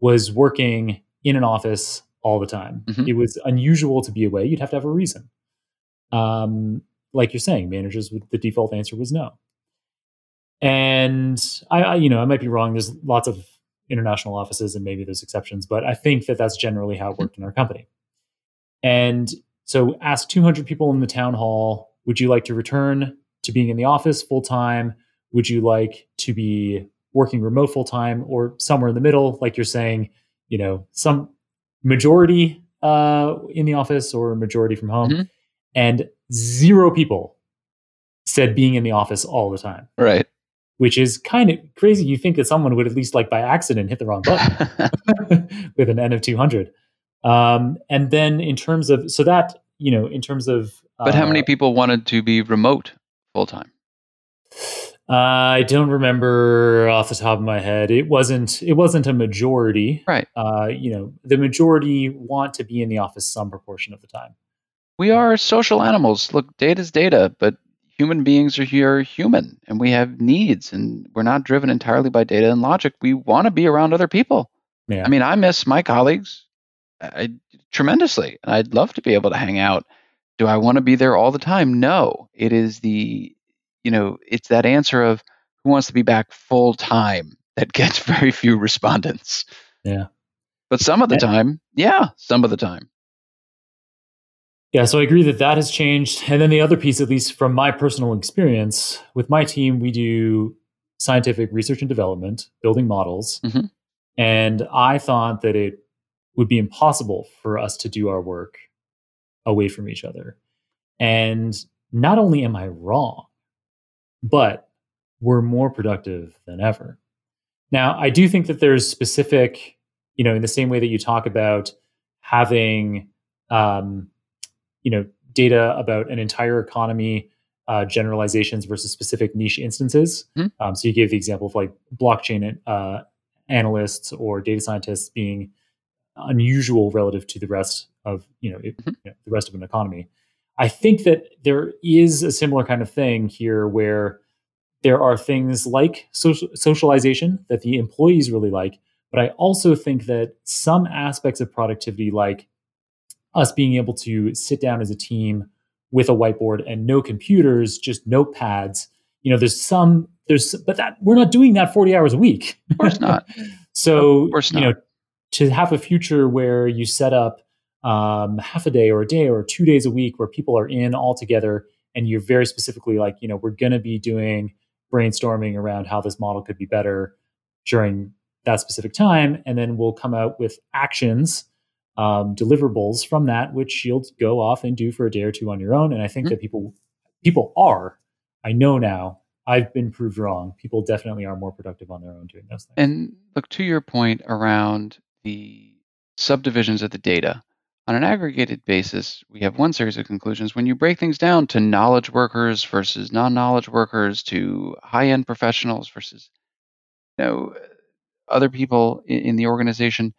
was working in an office all the time. Mm-hmm. It was unusual to be away. You'd have to have a reason. Um, like you're saying, managers the default answer was no. And I, I, you know, I might be wrong. There's lots of international offices, and maybe there's exceptions, but I think that that's generally how it worked in our company. And so, ask 200 people in the town hall: Would you like to return to being in the office full time? Would you like to be working remote full time, or somewhere in the middle, like you're saying? You know, some majority uh, in the office or majority from home. Mm-hmm. And zero people said being in the office all the time. Right. Which is kind of crazy. You think that someone would at least like by accident hit the wrong button with an N of 200. Um, and then in terms of, so that, you know, in terms of. Uh, but how many uh, people wanted to be remote full time? I don't remember off the top of my head. It wasn't. It wasn't a majority. Right. Uh, you know, the majority want to be in the office some proportion of the time. We are social animals. Look, data's data, but human beings are here human, and we have needs, and we're not driven entirely by data and logic. We want to be around other people. Yeah. I mean, I miss my colleagues I, tremendously, and I'd love to be able to hang out. Do I want to be there all the time? No. It is the you know, it's that answer of who wants to be back full time that gets very few respondents. Yeah. But some of the time, yeah, some of the time. Yeah, so I agree that that has changed. And then the other piece, at least from my personal experience with my team, we do scientific research and development, building models. Mhm. And I thought that it would be impossible for us to do our work away from each other. And not only am I wrong, but we're more productive than ever. Now, I do think that there's specific, you know, in the same way that you talk about having, um, you know, data about an entire economy, uh, generalizations versus specific niche instances. Mhm. Um, so you gave the example of like blockchain uh, analysts or data scientists being unusual relative to the rest of you know, it, Mhm. you know the rest of an economy. I think that there is a similar kind of thing here where there are things like social, socialization that the employees really like, but I also think that some aspects of productivity, like us being able to sit down as a team with a whiteboard and no computers, just notepads, you know, there's some there's but that we're not doing that 40 hours a week. Of course not. so Of course you know, to have a future where you set up um, half a day or a day or two days a week where people are in all together and you're very specifically like, you know, we're going to be doing brainstorming around how this model could be better during that specific time. And then we'll come out with actions, um, deliverables from that, which you'll go off and do for a day or two on your own. And I think Mhm. that people, people are, I know now, I've been proved wrong. People definitely are more productive on their own doing those things. And look to your point around the subdivisions of the data. On an aggregated basis, we have one series of conclusions. When you break things down to knowledge workers versus non-knowledge workers, to high-end professionals versus you know other people in, in the organization,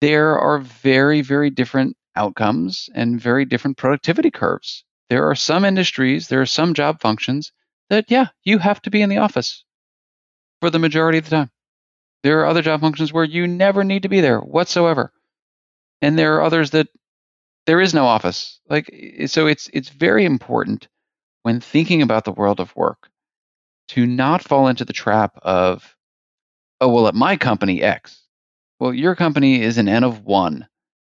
there are very, very different outcomes and very different productivity curves. There are some industries, there are some job functions that, yeah, you have to be in the office for the majority of the time. There are other job functions where you never need to be there whatsoever. And there are others that there is no office. Like so it's it's very important when thinking about the world of work to not fall into the trap of oh well at my company X. Well, your company is an N of 1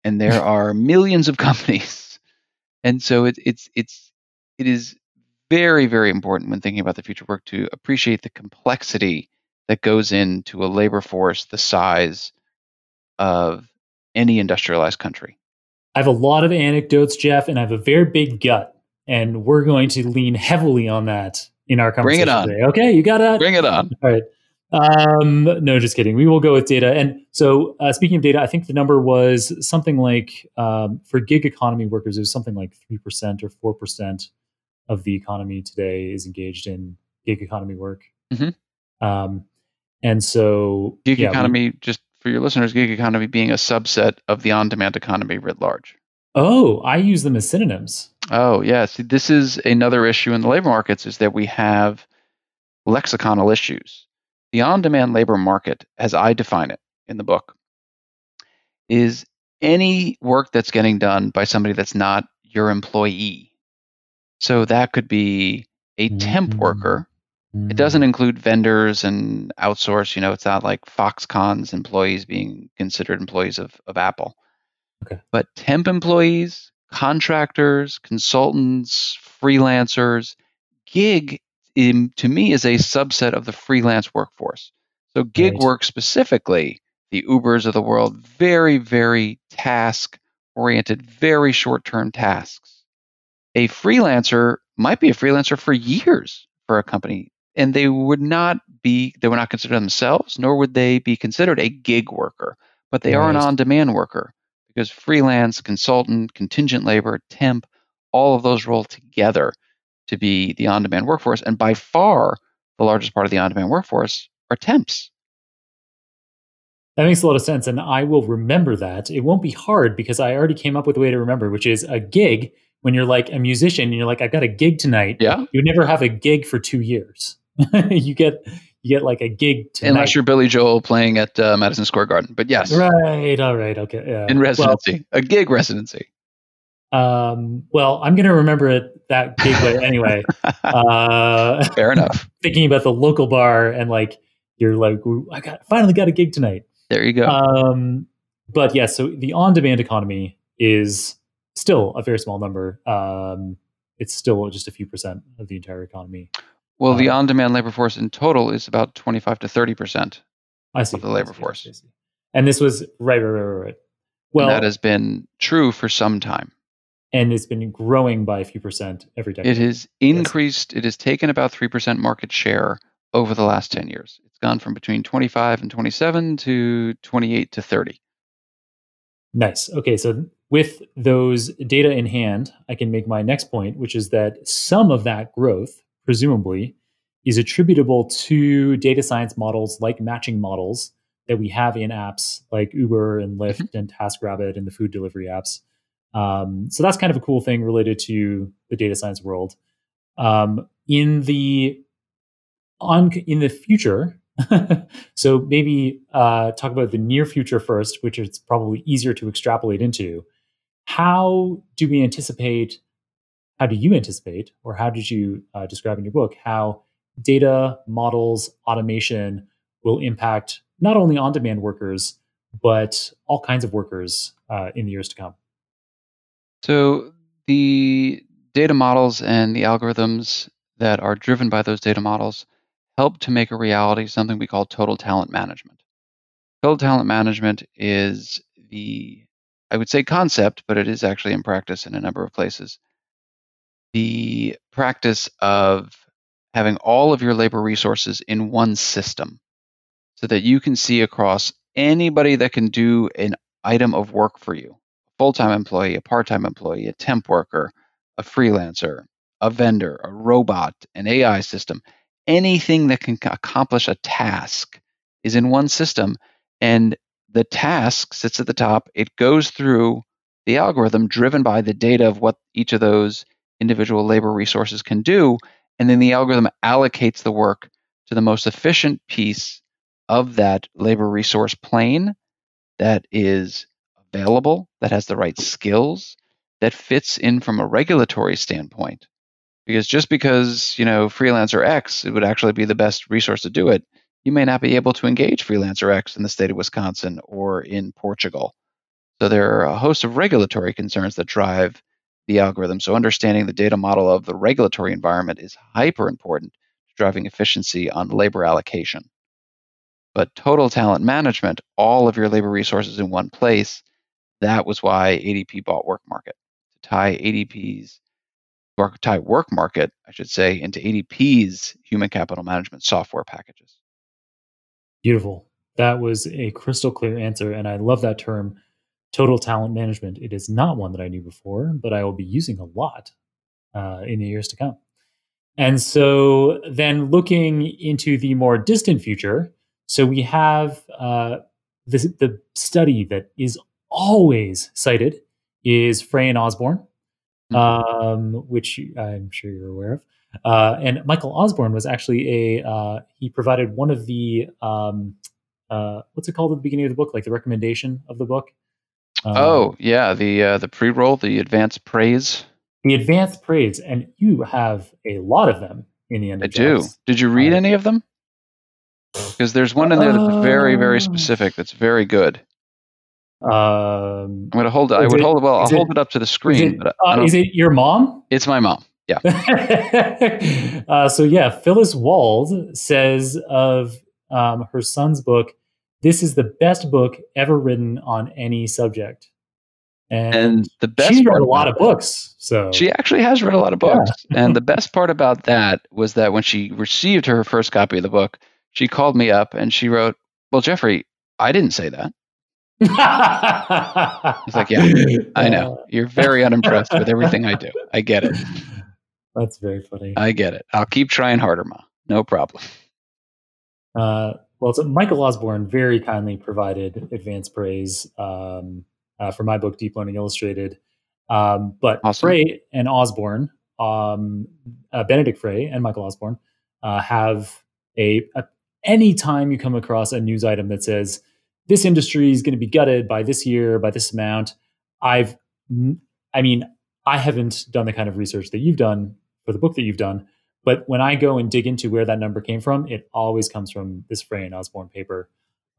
and there are millions of companies. And so it, it's it's it is very very important when thinking about the future work to appreciate the complexity that goes into a labor force the size of any industrialized country. I have a lot of anecdotes, Jeff, and I have a very big gut, and we're going to lean heavily on that in our Bring conversation it on. today. Okay, you got that? Bring it on. All right. Um, no, just kidding. We will go with data. And so, uh, speaking of data, I think the number was something like um, for gig economy workers, it was something like three percent or four percent of the economy today is engaged in gig economy work. Mhm. Um, and so, Gig yeah, we- economy, just for your listeners, gig economy being a subset of the on-demand economy writ large. oh, I use them as synonyms. Oh, yeah. See, this is another issue in the labor markets is that we have lexiconal issues. The on-demand labor market, as I define it in the book, is any work that's getting done by somebody that's not your employee. So that could be a temp Mhm. worker. It hmm. doesn't include vendors and outsource. You know, it's not like Foxconn's employees being considered employees of, of Apple. Okay. But temp employees, contractors, consultants, freelancers, gig in, to me is a subset of the freelance workforce. So gig Right. work specifically, the Ubers of the world, very, very task oriented, very short term tasks. A freelancer might be a freelancer for years for a company and they would not be they were not considered themselves nor would they be considered a gig worker but they are an on-demand worker because freelance consultant contingent labor temp all of those roll together to be the on-demand workforce and by far the the largest part of the on-demand workforce are temps. That makes a lot of sense, and I will remember that. It won't be hard because I already came up with a way to remember, which is a gig. When you're like a musician and you're like, I've got a gig tonight. Yeah. You never have a gig for two years. you get you get like a gig tonight. Unless you're Billy Joel playing at uh, Madison Square Garden. But yes. Right. All right. Okay. Yeah. In residency, well, a gig residency. Um, well, I'm going to remember it that gig way anyway. uh, Fair enough. thinking about the local bar and like, you're like, I got finally got a gig tonight. There you go. Um, but yeah, so the on-demand economy is still a very small number. Um, it's still just a few percent of the entire economy. Well, the um, on-demand labor force in total is about 25 to 30 percent. I see of the labor see, force. And this was right, right, right, right. Well, and that has been true for some time. And it's been growing by a few percent every day. It has increased. Yes. It has taken about three percent market share over the last 10 years. It's gone from between 25 and 27 to 28 to 30. Nice. Okay, so with those data in hand, I can make my next point, which is that some of that growth, presumably, is attributable to data science models like matching models that we have in apps like Uber and Lyft mm-hmm. and TaskRabbit and the food delivery apps. Um, so that's kind of a cool thing related to the data science world. Um, in the on in the future. so maybe uh, talk about the near future first, which is probably easier to extrapolate into. How do we anticipate? How do you anticipate, or how did you uh, describe in your book how data models automation will impact not only on-demand workers but all kinds of workers uh, in the years to come? So the data models and the algorithms that are driven by those data models help to make a reality something we call total talent management. Total talent management is the, I would say concept, but it is actually in practice in a number of places. The practice of having all of your labor resources in one system so that you can see across anybody that can do an item of work for you a full time employee, a part time employee, a temp worker, a freelancer, a vendor, a robot, an AI system anything that can accomplish a task is in one system and the task sits at the top. It goes through the algorithm driven by the data of what each of those individual labor resources can do and then the algorithm allocates the work to the most efficient piece of that labor resource plane that is available that has the right skills that fits in from a regulatory standpoint because just because you know freelancer X it would actually be the best resource to do it, you may not be able to engage freelancer X in the state of Wisconsin or in Portugal. So there are a host of regulatory concerns that drive the algorithm. So understanding the data model of the regulatory environment is hyper important to driving efficiency on labor allocation. But total talent management, all of your labor resources in one place, that was why ADP bought WorkMarket to tie ADP's tie WorkMarket, I should say, into ADP's human capital management software packages. Beautiful. That was a crystal clear answer. And I love that term, total talent management. It is not one that I knew before, but I will be using a lot uh, in the years to come. And so then looking into the more distant future, so we have uh, this, the study that is always cited is Frey and Osborne mm-hmm. um, which I'm sure you're aware of. Uh, and Michael Osborne was actually a uh, he provided one of the um, uh, what's it called at the beginning of the book, like the recommendation of the book. Um, oh yeah, the uh, the pre roll, the advanced praise. The advanced praise, and you have a lot of them in the end. I do. Did you read uh, any of them? Because there's one in there that's very very uh, specific. That's very good. Um, I'm to hold it. I would it, hold it. Well, I'll it, hold it up to the screen. Is it, uh, is it your mom? It's my mom. Yeah. uh, so yeah, Phyllis Wald says of um, her son's book, "This is the best book ever written on any subject." And, and the best she read a lot of books. So she actually has read a lot of books. Yeah. and the best part about that was that when she received her first copy of the book, she called me up and she wrote, "Well, Jeffrey, I didn't say that." He's like, yeah, I know. Uh, You're very unimpressed with everything I do. I get it. That's very funny. I get it. I'll keep trying harder, Ma. no problem. Uh, well, so Michael Osborne very kindly provided advance praise um, uh, for my book, Deep Learning Illustrated. Um, but awesome. Frey and Osborne, um, uh, Benedikt Frey and Michael Osborne, uh, have a, a anytime you come across a news item that says this industry is going to be gutted by this year by this amount, I've, I mean, I haven't done the kind of research that you've done for the book that you've done, but when I go and dig into where that number came from, it always comes from this Frey and Osborne paper.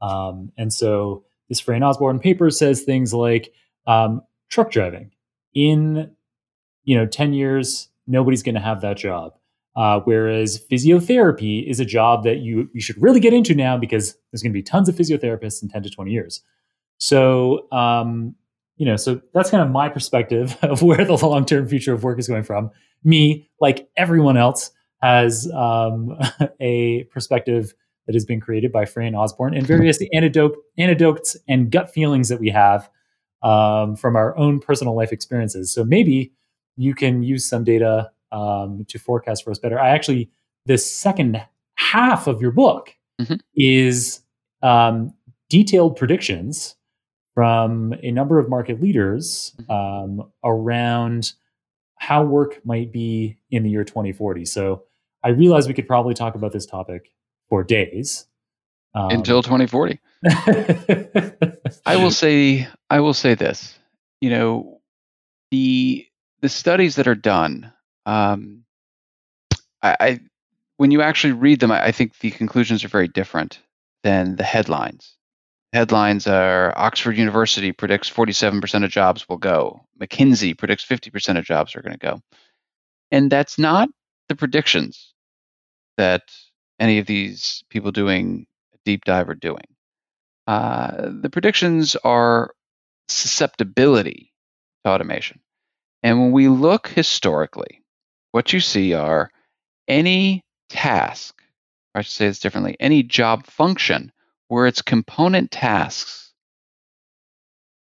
Um, and so this Frey and Osborne paper says things like um, truck driving. In you know 10 years nobody's going to have that job. Uh, whereas physiotherapy is a job that you you should really get into now because there's going to be tons of physiotherapists in 10 to 20 years. So um, you know so that's kind of my perspective of where the long-term future of work is going from. Me like everyone else has um, a perspective that has been created by Frey and Osborne and various antidote, antidotes and gut feelings that we have um, from our own personal life experiences. So maybe you can use some data um, to forecast for us better. I actually, the second half of your book mm-hmm. is um, detailed predictions from a number of market leaders mm-hmm. um, around how work might be in the year 2040. So I realize we could probably talk about this topic for days um, until 2040. I will say I will say this. You know, the the studies that are done, um, I, I when you actually read them, I, I think the conclusions are very different than the headlines. Headlines are Oxford University predicts 47% of jobs will go. McKinsey predicts 50% of jobs are going to go. And that's not the predictions that any of these people doing a deep dive are doing. Uh, the predictions are susceptibility to automation. And when we look historically, what you see are any task, I should say this differently, any job function where its component tasks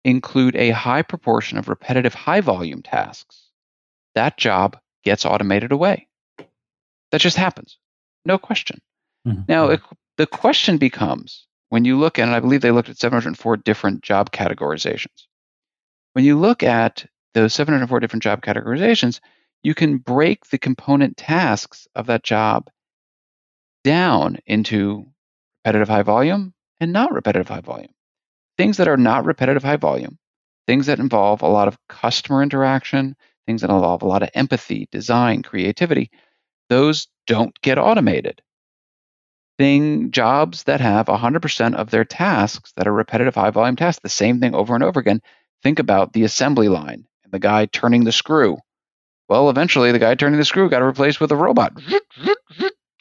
include a high proportion of repetitive high volume tasks, that job gets automated away. That just happens. No question. Mm-hmm. Now, it, the question becomes when you look at, and I believe they looked at 704 different job categorizations. When you look at those 704 different job categorizations, you can break the component tasks of that job down into repetitive high volume and not repetitive high volume. Things that are not repetitive high volume, things that involve a lot of customer interaction, things that involve a lot of empathy, design, creativity, those don't get automated. Thing jobs that have 100% of their tasks that are repetitive high volume tasks, the same thing over and over again. Think about the assembly line and the guy turning the screw. Well, eventually the guy turning the screw got replaced with a robot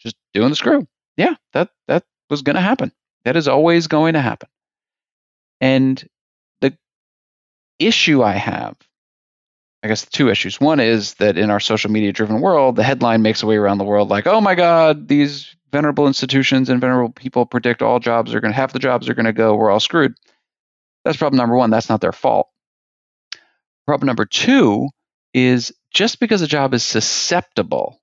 just doing the screw. Yeah, that that was going to happen. That is always going to happen. And the issue I have I guess two issues. One is that in our social media driven world, the headline makes a way around the world like, oh my God, these venerable institutions and venerable people predict all jobs are going to, half the jobs are going to go, we're all screwed. That's problem number one. That's not their fault. Problem number two is just because a job is susceptible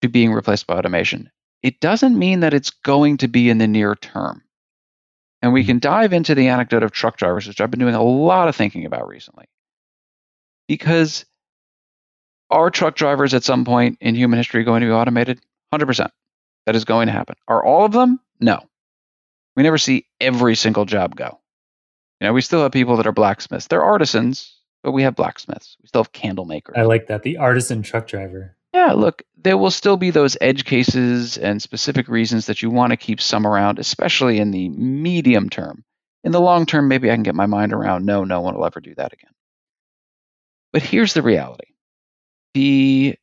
to being replaced by automation, it doesn't mean that it's going to be in the near term. And we hmm. can dive into the anecdote of truck drivers, which I've been doing a lot of thinking about recently because are truck drivers at some point in human history going to be automated? 100%. That is going to happen. Are all of them? No. We never see every single job go. You know, we still have people that are blacksmiths. They're artisans, but we have blacksmiths. We still have candle makers. I like that. The artisan truck driver. Yeah, look, there will still be those edge cases and specific reasons that you want to keep some around, especially in the medium term. In the long term, maybe I can get my mind around no, no one will ever do that again. But here's the reality the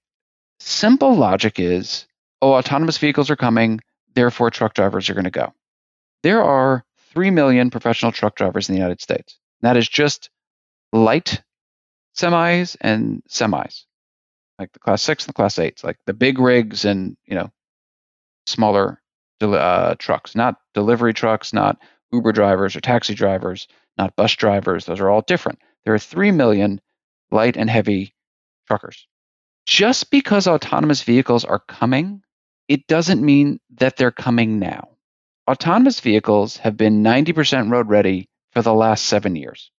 simple logic is oh, autonomous vehicles are coming, therefore truck drivers are going to go. There are 3 million professional truck drivers in the United States. That is just light semis and semis, like the class six and the class eights, like the big rigs and, you know, smaller uh, trucks, not delivery trucks, not Uber drivers or taxi drivers, not bus drivers. Those are all different. There are 3 million light and heavy truckers. Just because autonomous vehicles are coming it doesn't mean that they're coming now. Autonomous vehicles have been 90% road ready for the last seven years.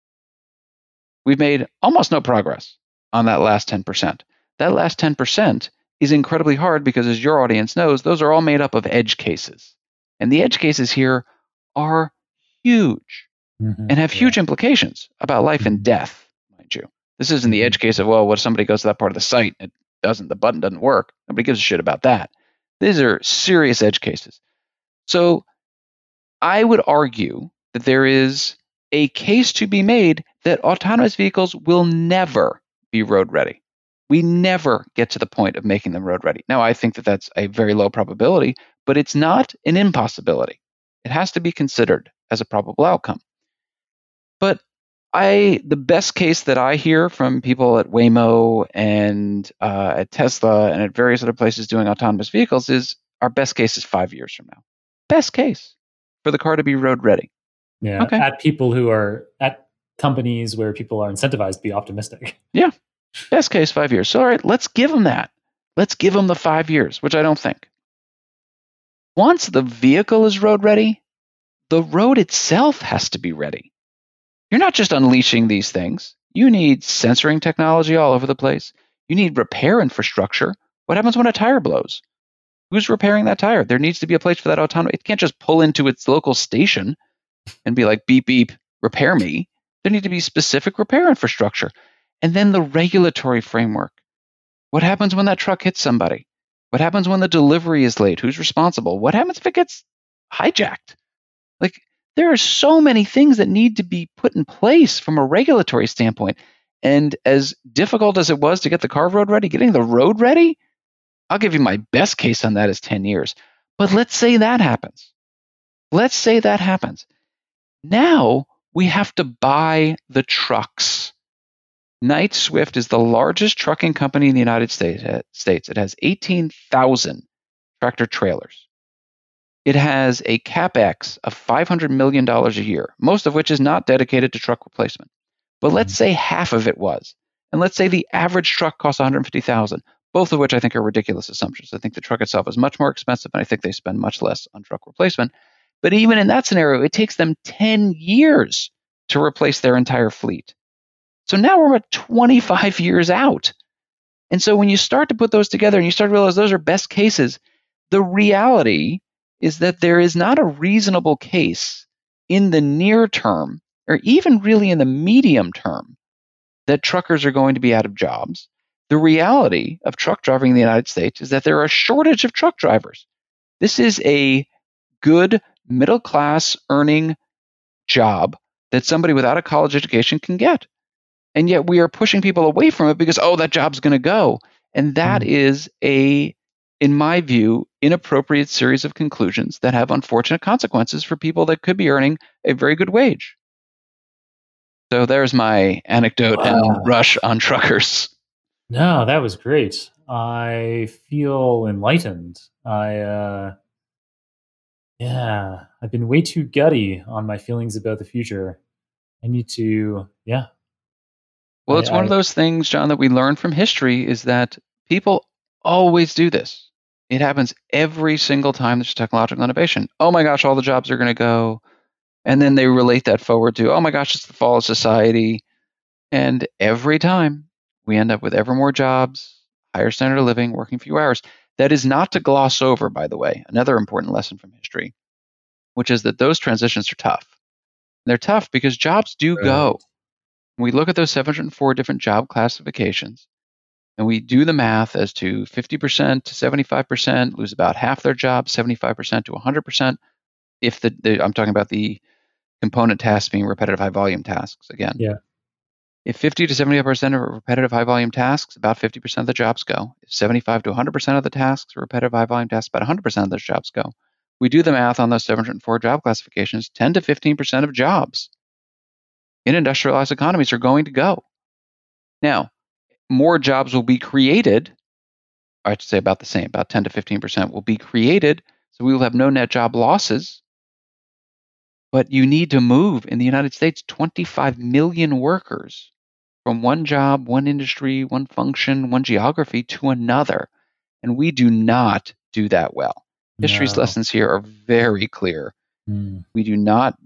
We've made almost no progress on that last 10%. That last 10% is incredibly hard because, as your audience knows, those are all made up of edge cases. And the edge cases here are huge mm-hmm. and have huge implications about life and mm-hmm. death. This isn't the edge mm-hmm. case of, well, what if somebody goes to that part of the site and it doesn't, the button doesn't work? Nobody gives a shit about that. These are serious edge cases. So I would argue that there is a case to be made that autonomous vehicles will never be road ready. We never get to the point of making them road ready. Now, I think that that's a very low probability, but it's not an impossibility. It has to be considered as a probable outcome. But I, the best case that I hear from people at Waymo and uh, at Tesla and at various other places doing autonomous vehicles is our best case is five years from now. Best case for the car to be road ready. Yeah. Okay. At people who are at companies where people are incentivized to be optimistic. Yeah. Best case, five years. So, all right, let's give them that. Let's give them the five years, which I don't think. Once the vehicle is road ready, the road itself has to be ready. You're not just unleashing these things. You need sensoring technology all over the place. You need repair infrastructure. What happens when a tire blows? Who's repairing that tire? There needs to be a place for that autonomy. It can't just pull into its local station and be like, beep, beep, repair me. There need to be specific repair infrastructure. And then the regulatory framework. What happens when that truck hits somebody? What happens when the delivery is late? Who's responsible? What happens if it gets hijacked? Like, there are so many things that need to be put in place from a regulatory standpoint. And as difficult as it was to get the car road ready, getting the road ready, I'll give you my best case on that is 10 years. But let's say that happens. Let's say that happens. Now we have to buy the trucks. Knight Swift is the largest trucking company in the United States. It has 18,000 tractor trailers. It has a capex of $500 million a year, most of which is not dedicated to truck replacement. But let's mm-hmm. say half of it was. And let's say the average truck costs 150,000, both of which I think are ridiculous assumptions. I think the truck itself is much more expensive and I think they spend much less on truck replacement. But even in that scenario, it takes them 10 years to replace their entire fleet. So now we're about 25 years out. And so when you start to put those together and you start to realize those are best cases, the reality is that there is not a reasonable case in the near term or even really in the medium term that truckers are going to be out of jobs. The reality of truck driving in the United States is that there are a shortage of truck drivers. This is a good middle class earning job that somebody without a college education can get. And yet we are pushing people away from it because, oh, that job's going to go. And that mm. is a, in my view, inappropriate series of conclusions that have unfortunate consequences for people that could be earning a very good wage. So there's my anecdote wow. and rush on truckers. No, that was great. I feel enlightened. I, uh, yeah, I've been way too gutty on my feelings about the future. I need to, yeah, well, it's I, one I, of those things, Jon, that we learn from history is that people always do this. It happens every single time there's technological innovation. Oh my gosh, all the jobs are going to go. And then they relate that forward to, oh my gosh, it's the fall of society. And every time we end up with ever more jobs, higher standard of living, working fewer hours. That is not to gloss over, by the way, another important lesson from history, which is that those transitions are tough. They're tough because jobs do go we look at those 704 different job classifications and we do the math as to 50% to 75% lose about half their job, 75% to 100%. If the, the, I'm talking about the component tasks being repetitive high volume tasks again. Yeah. If 50 to 75% are repetitive high volume tasks, about 50% of the jobs go. If 75 to 100% of the tasks are repetitive high volume tasks, about 100% of those jobs go. We do the math on those 704 job classifications, 10 to 15% of jobs in industrialized economies are going to go. Now, more jobs will be created. I to say about the same, about 10 to 15% will be created. So we will have no net job losses. But you need to move in the United States 25 million workers from one job, one industry, one function, one geography to another. And we do not do that well. History's No. lessons here are very clear. Mm. We do not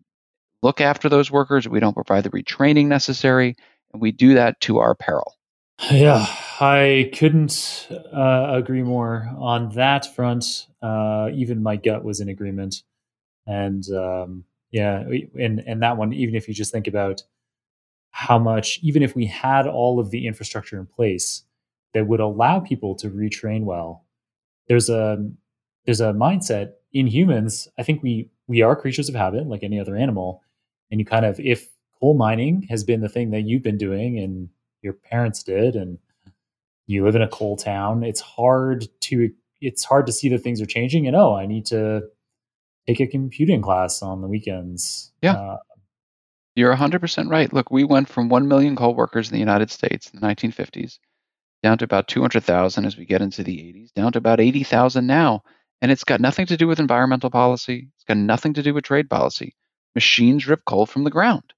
look after those workers. We don't provide the retraining necessary, and we do that to our peril. Yeah, I couldn't uh, agree more on that front. Uh, even my gut was in agreement, and um, yeah, and and that one, even if you just think about how much, even if we had all of the infrastructure in place that would allow people to retrain well, there's a there's a mindset in humans. I think we we are creatures of habit, like any other animal, and you kind of if coal mining has been the thing that you've been doing and your parents did and you live in a coal town it's hard to it's hard to see that things are changing and oh i need to take a computing class on the weekends Yeah. uh, You're 100% right. Look, we went from 1 million coal workers in the United States in the 1950s down to about 200,000 as we get into the 80s, down to about 80,000 now. And it's got nothing to do with environmental policy. It's got nothing to do with trade policy. Machines rip coal from the ground.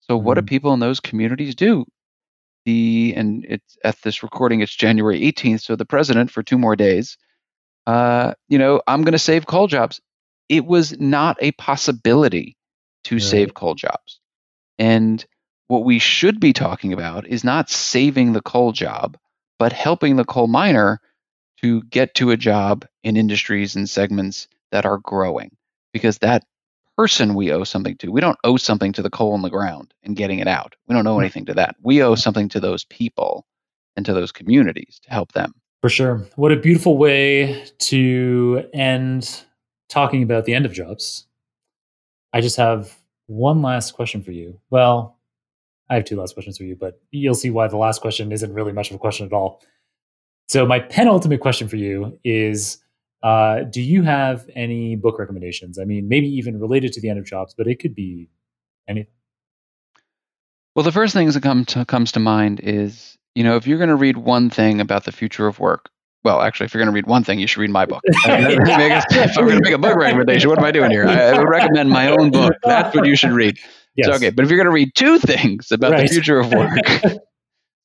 So what do Mhm. people in those communities do? The and it's at this recording, it's January 18th. So the president for two more days, uh, you know, I'm going to save coal jobs. It was not a possibility to Right. save coal jobs. And what we should be talking about is not saving the coal job, but helping the coal miner to get to a job in industries and segments that are growing. Because that person we owe something to. We don't owe something to the coal in the ground and getting it out. We don't owe Hmm. anything to that. We owe something to those people and to those communities to help them. for sure what a beautiful way to end talking about the end of jobs i just have one last question for you well i have two last questions for you but you'll see why the last question isn't really much of a question at all so my penultimate question for you is uh, do you have any book recommendations i mean maybe even related to the end of jobs but it could be anything Well, the first thing that come to, comes to mind is, you know, if you're going to read one thing about the future of work, well, actually, if you're going to read one thing, you should read my book. if I'm going to make a book recommendation, what am I doing here? I, I would recommend my own book. That's what you should read. yes. So, okay, but if you're going to read two things about Right. the future of work,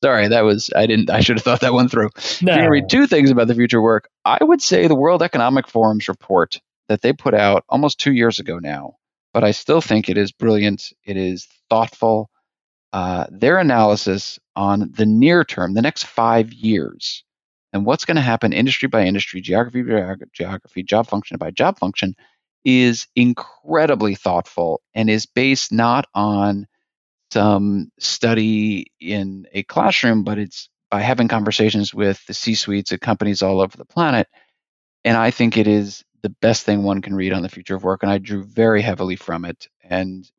sorry, that was I didn't I should have thought that one through. If no. you're read two things about the future work, I would say the World Economic Forum's report that they put out almost two years ago now, but I still think it is brilliant. It is thoughtful. Uh, their analysis on the near term, the next five years, and what's going to happen industry by industry, geography by geography, job function by job function, is incredibly thoughtful and is based not on some study in a classroom, but it's by having conversations with the C suites at companies all over the planet. And I think it is the best thing one can read on the future of work. And I drew very heavily from it and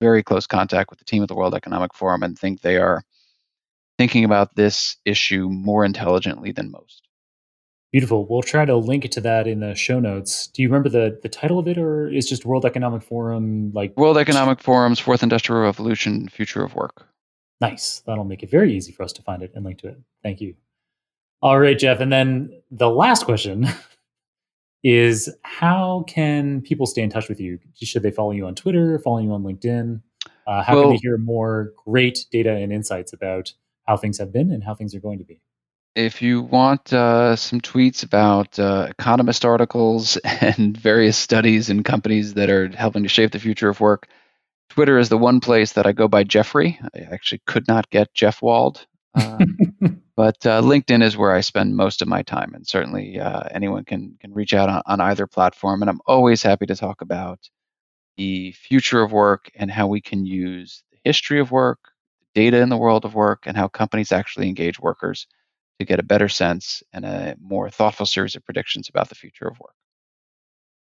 very close contact with the team at the World Economic Forum and think they are thinking about this issue more intelligently than most. Beautiful. We'll try to link to that in the show notes. Do you remember the the title of it, or is just World Economic Forum like World Economic Forum's Fourth Industrial Revolution Future of Work. nice? That'll make it very easy for us to find it and link to it. Thank you. All right, Jeff. And then the last question is: How can people stay in touch with you? Should they follow you on Twitter? Follow you on LinkedIn? Uh, how can Well- they hear more great data and insights about how things have been and how things are going to be? If you want uh, some tweets about uh, economist articles and various studies and companies that are helping to shape the future of work, Twitter is the one place that I go by Jeffrey. I actually could not get Jeff Wald, uh, but uh, LinkedIn is where I spend most of my time, and certainly uh, anyone can can reach out on, on either platform. And I'm always happy to talk about the future of work and how we can use the history of work, data in the world of work, and how companies actually engage workers to get a better sense and a more thoughtful series of predictions about the future of work.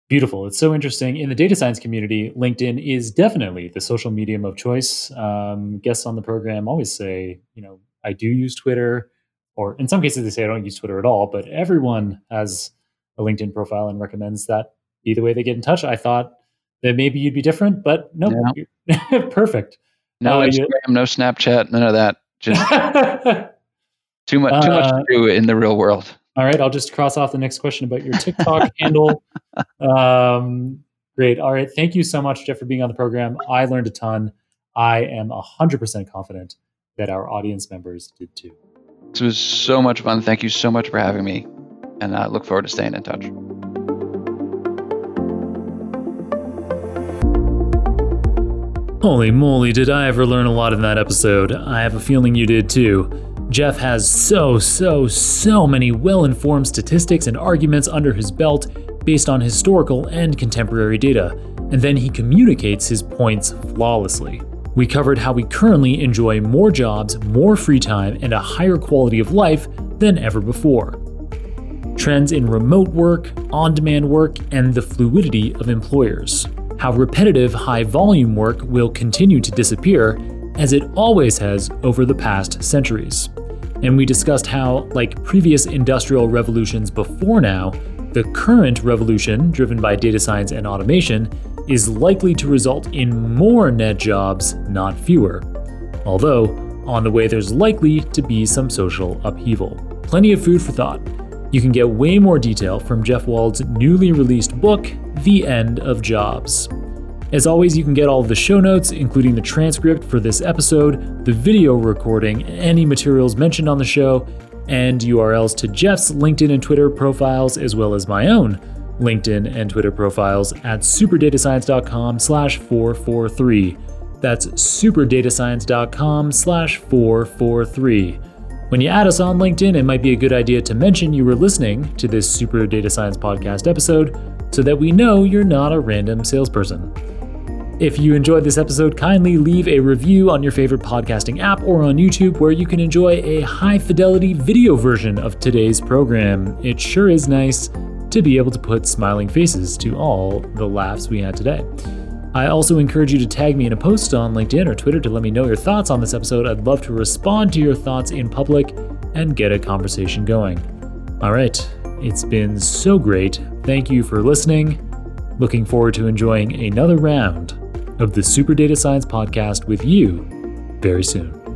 Beautiful. It's so interesting. In the data science community, LinkedIn is definitely the social medium of choice. Um, guests on the program always say, you know, I do use Twitter, or in some cases they say I don't use Twitter at all, but everyone has a LinkedIn profile and recommends that be the way they get in touch. I thought that maybe you'd be different, but no, you're- perfect. No you- Instagram, no Snapchat, none of that. Just too much, too much Uh, to do in the real world. All right, I'll just cross off the next question about your TikTok handle. Um, great. All right, thank you so much, Jeff, for being on the program. I learned a ton. I am hundred percent confident that our audience members did too. This was so much fun. Thank you so much for having me. and I look forward to staying in touch. Holy moly, did I ever learn a lot in that episode. I have a feeling you did too. Jeff has so, so, so many well informed statistics and arguments under his belt based on historical and contemporary data, and then he communicates his points flawlessly. We covered how we currently enjoy more jobs, more free time, and a higher quality of life than ever before. Trends in remote work, on demand work, and the fluidity of employers. How repetitive, high volume work will continue to disappear, as it always has over the past centuries. And we discussed how, like previous industrial revolutions before now, the current revolution, driven by data science and automation, is likely to result in more net jobs, not fewer. Although, on the way, there's likely to be some social upheaval. Plenty of food for thought. You can get way more detail from Jeff Wald's newly released book, The End of Jobs. As always, you can get all of the show notes, including the transcript for this episode, the video recording, any materials mentioned on the show, and URLs to Jeff's LinkedIn and Twitter profiles, as well as my own LinkedIn and Twitter profiles at superdatascience.com slash 443. That's superdatascience.com slash 443. When you add us on LinkedIn, it might be a good idea to mention you were listening to this Super Data Science podcast episode so that we know you're not a random salesperson. If you enjoyed this episode, kindly leave a review on your favorite podcasting app or on YouTube where you can enjoy a high fidelity video version of today's program. It sure is nice to be able to put smiling faces to all the laughs we had today. I also encourage you to tag me in a post on LinkedIn or Twitter to let me know your thoughts on this episode. I'd love to respond to your thoughts in public and get a conversation going. All right, it's been so great. Thank you for listening. Looking forward to enjoying another round of the Super Data Science Podcast with you very soon.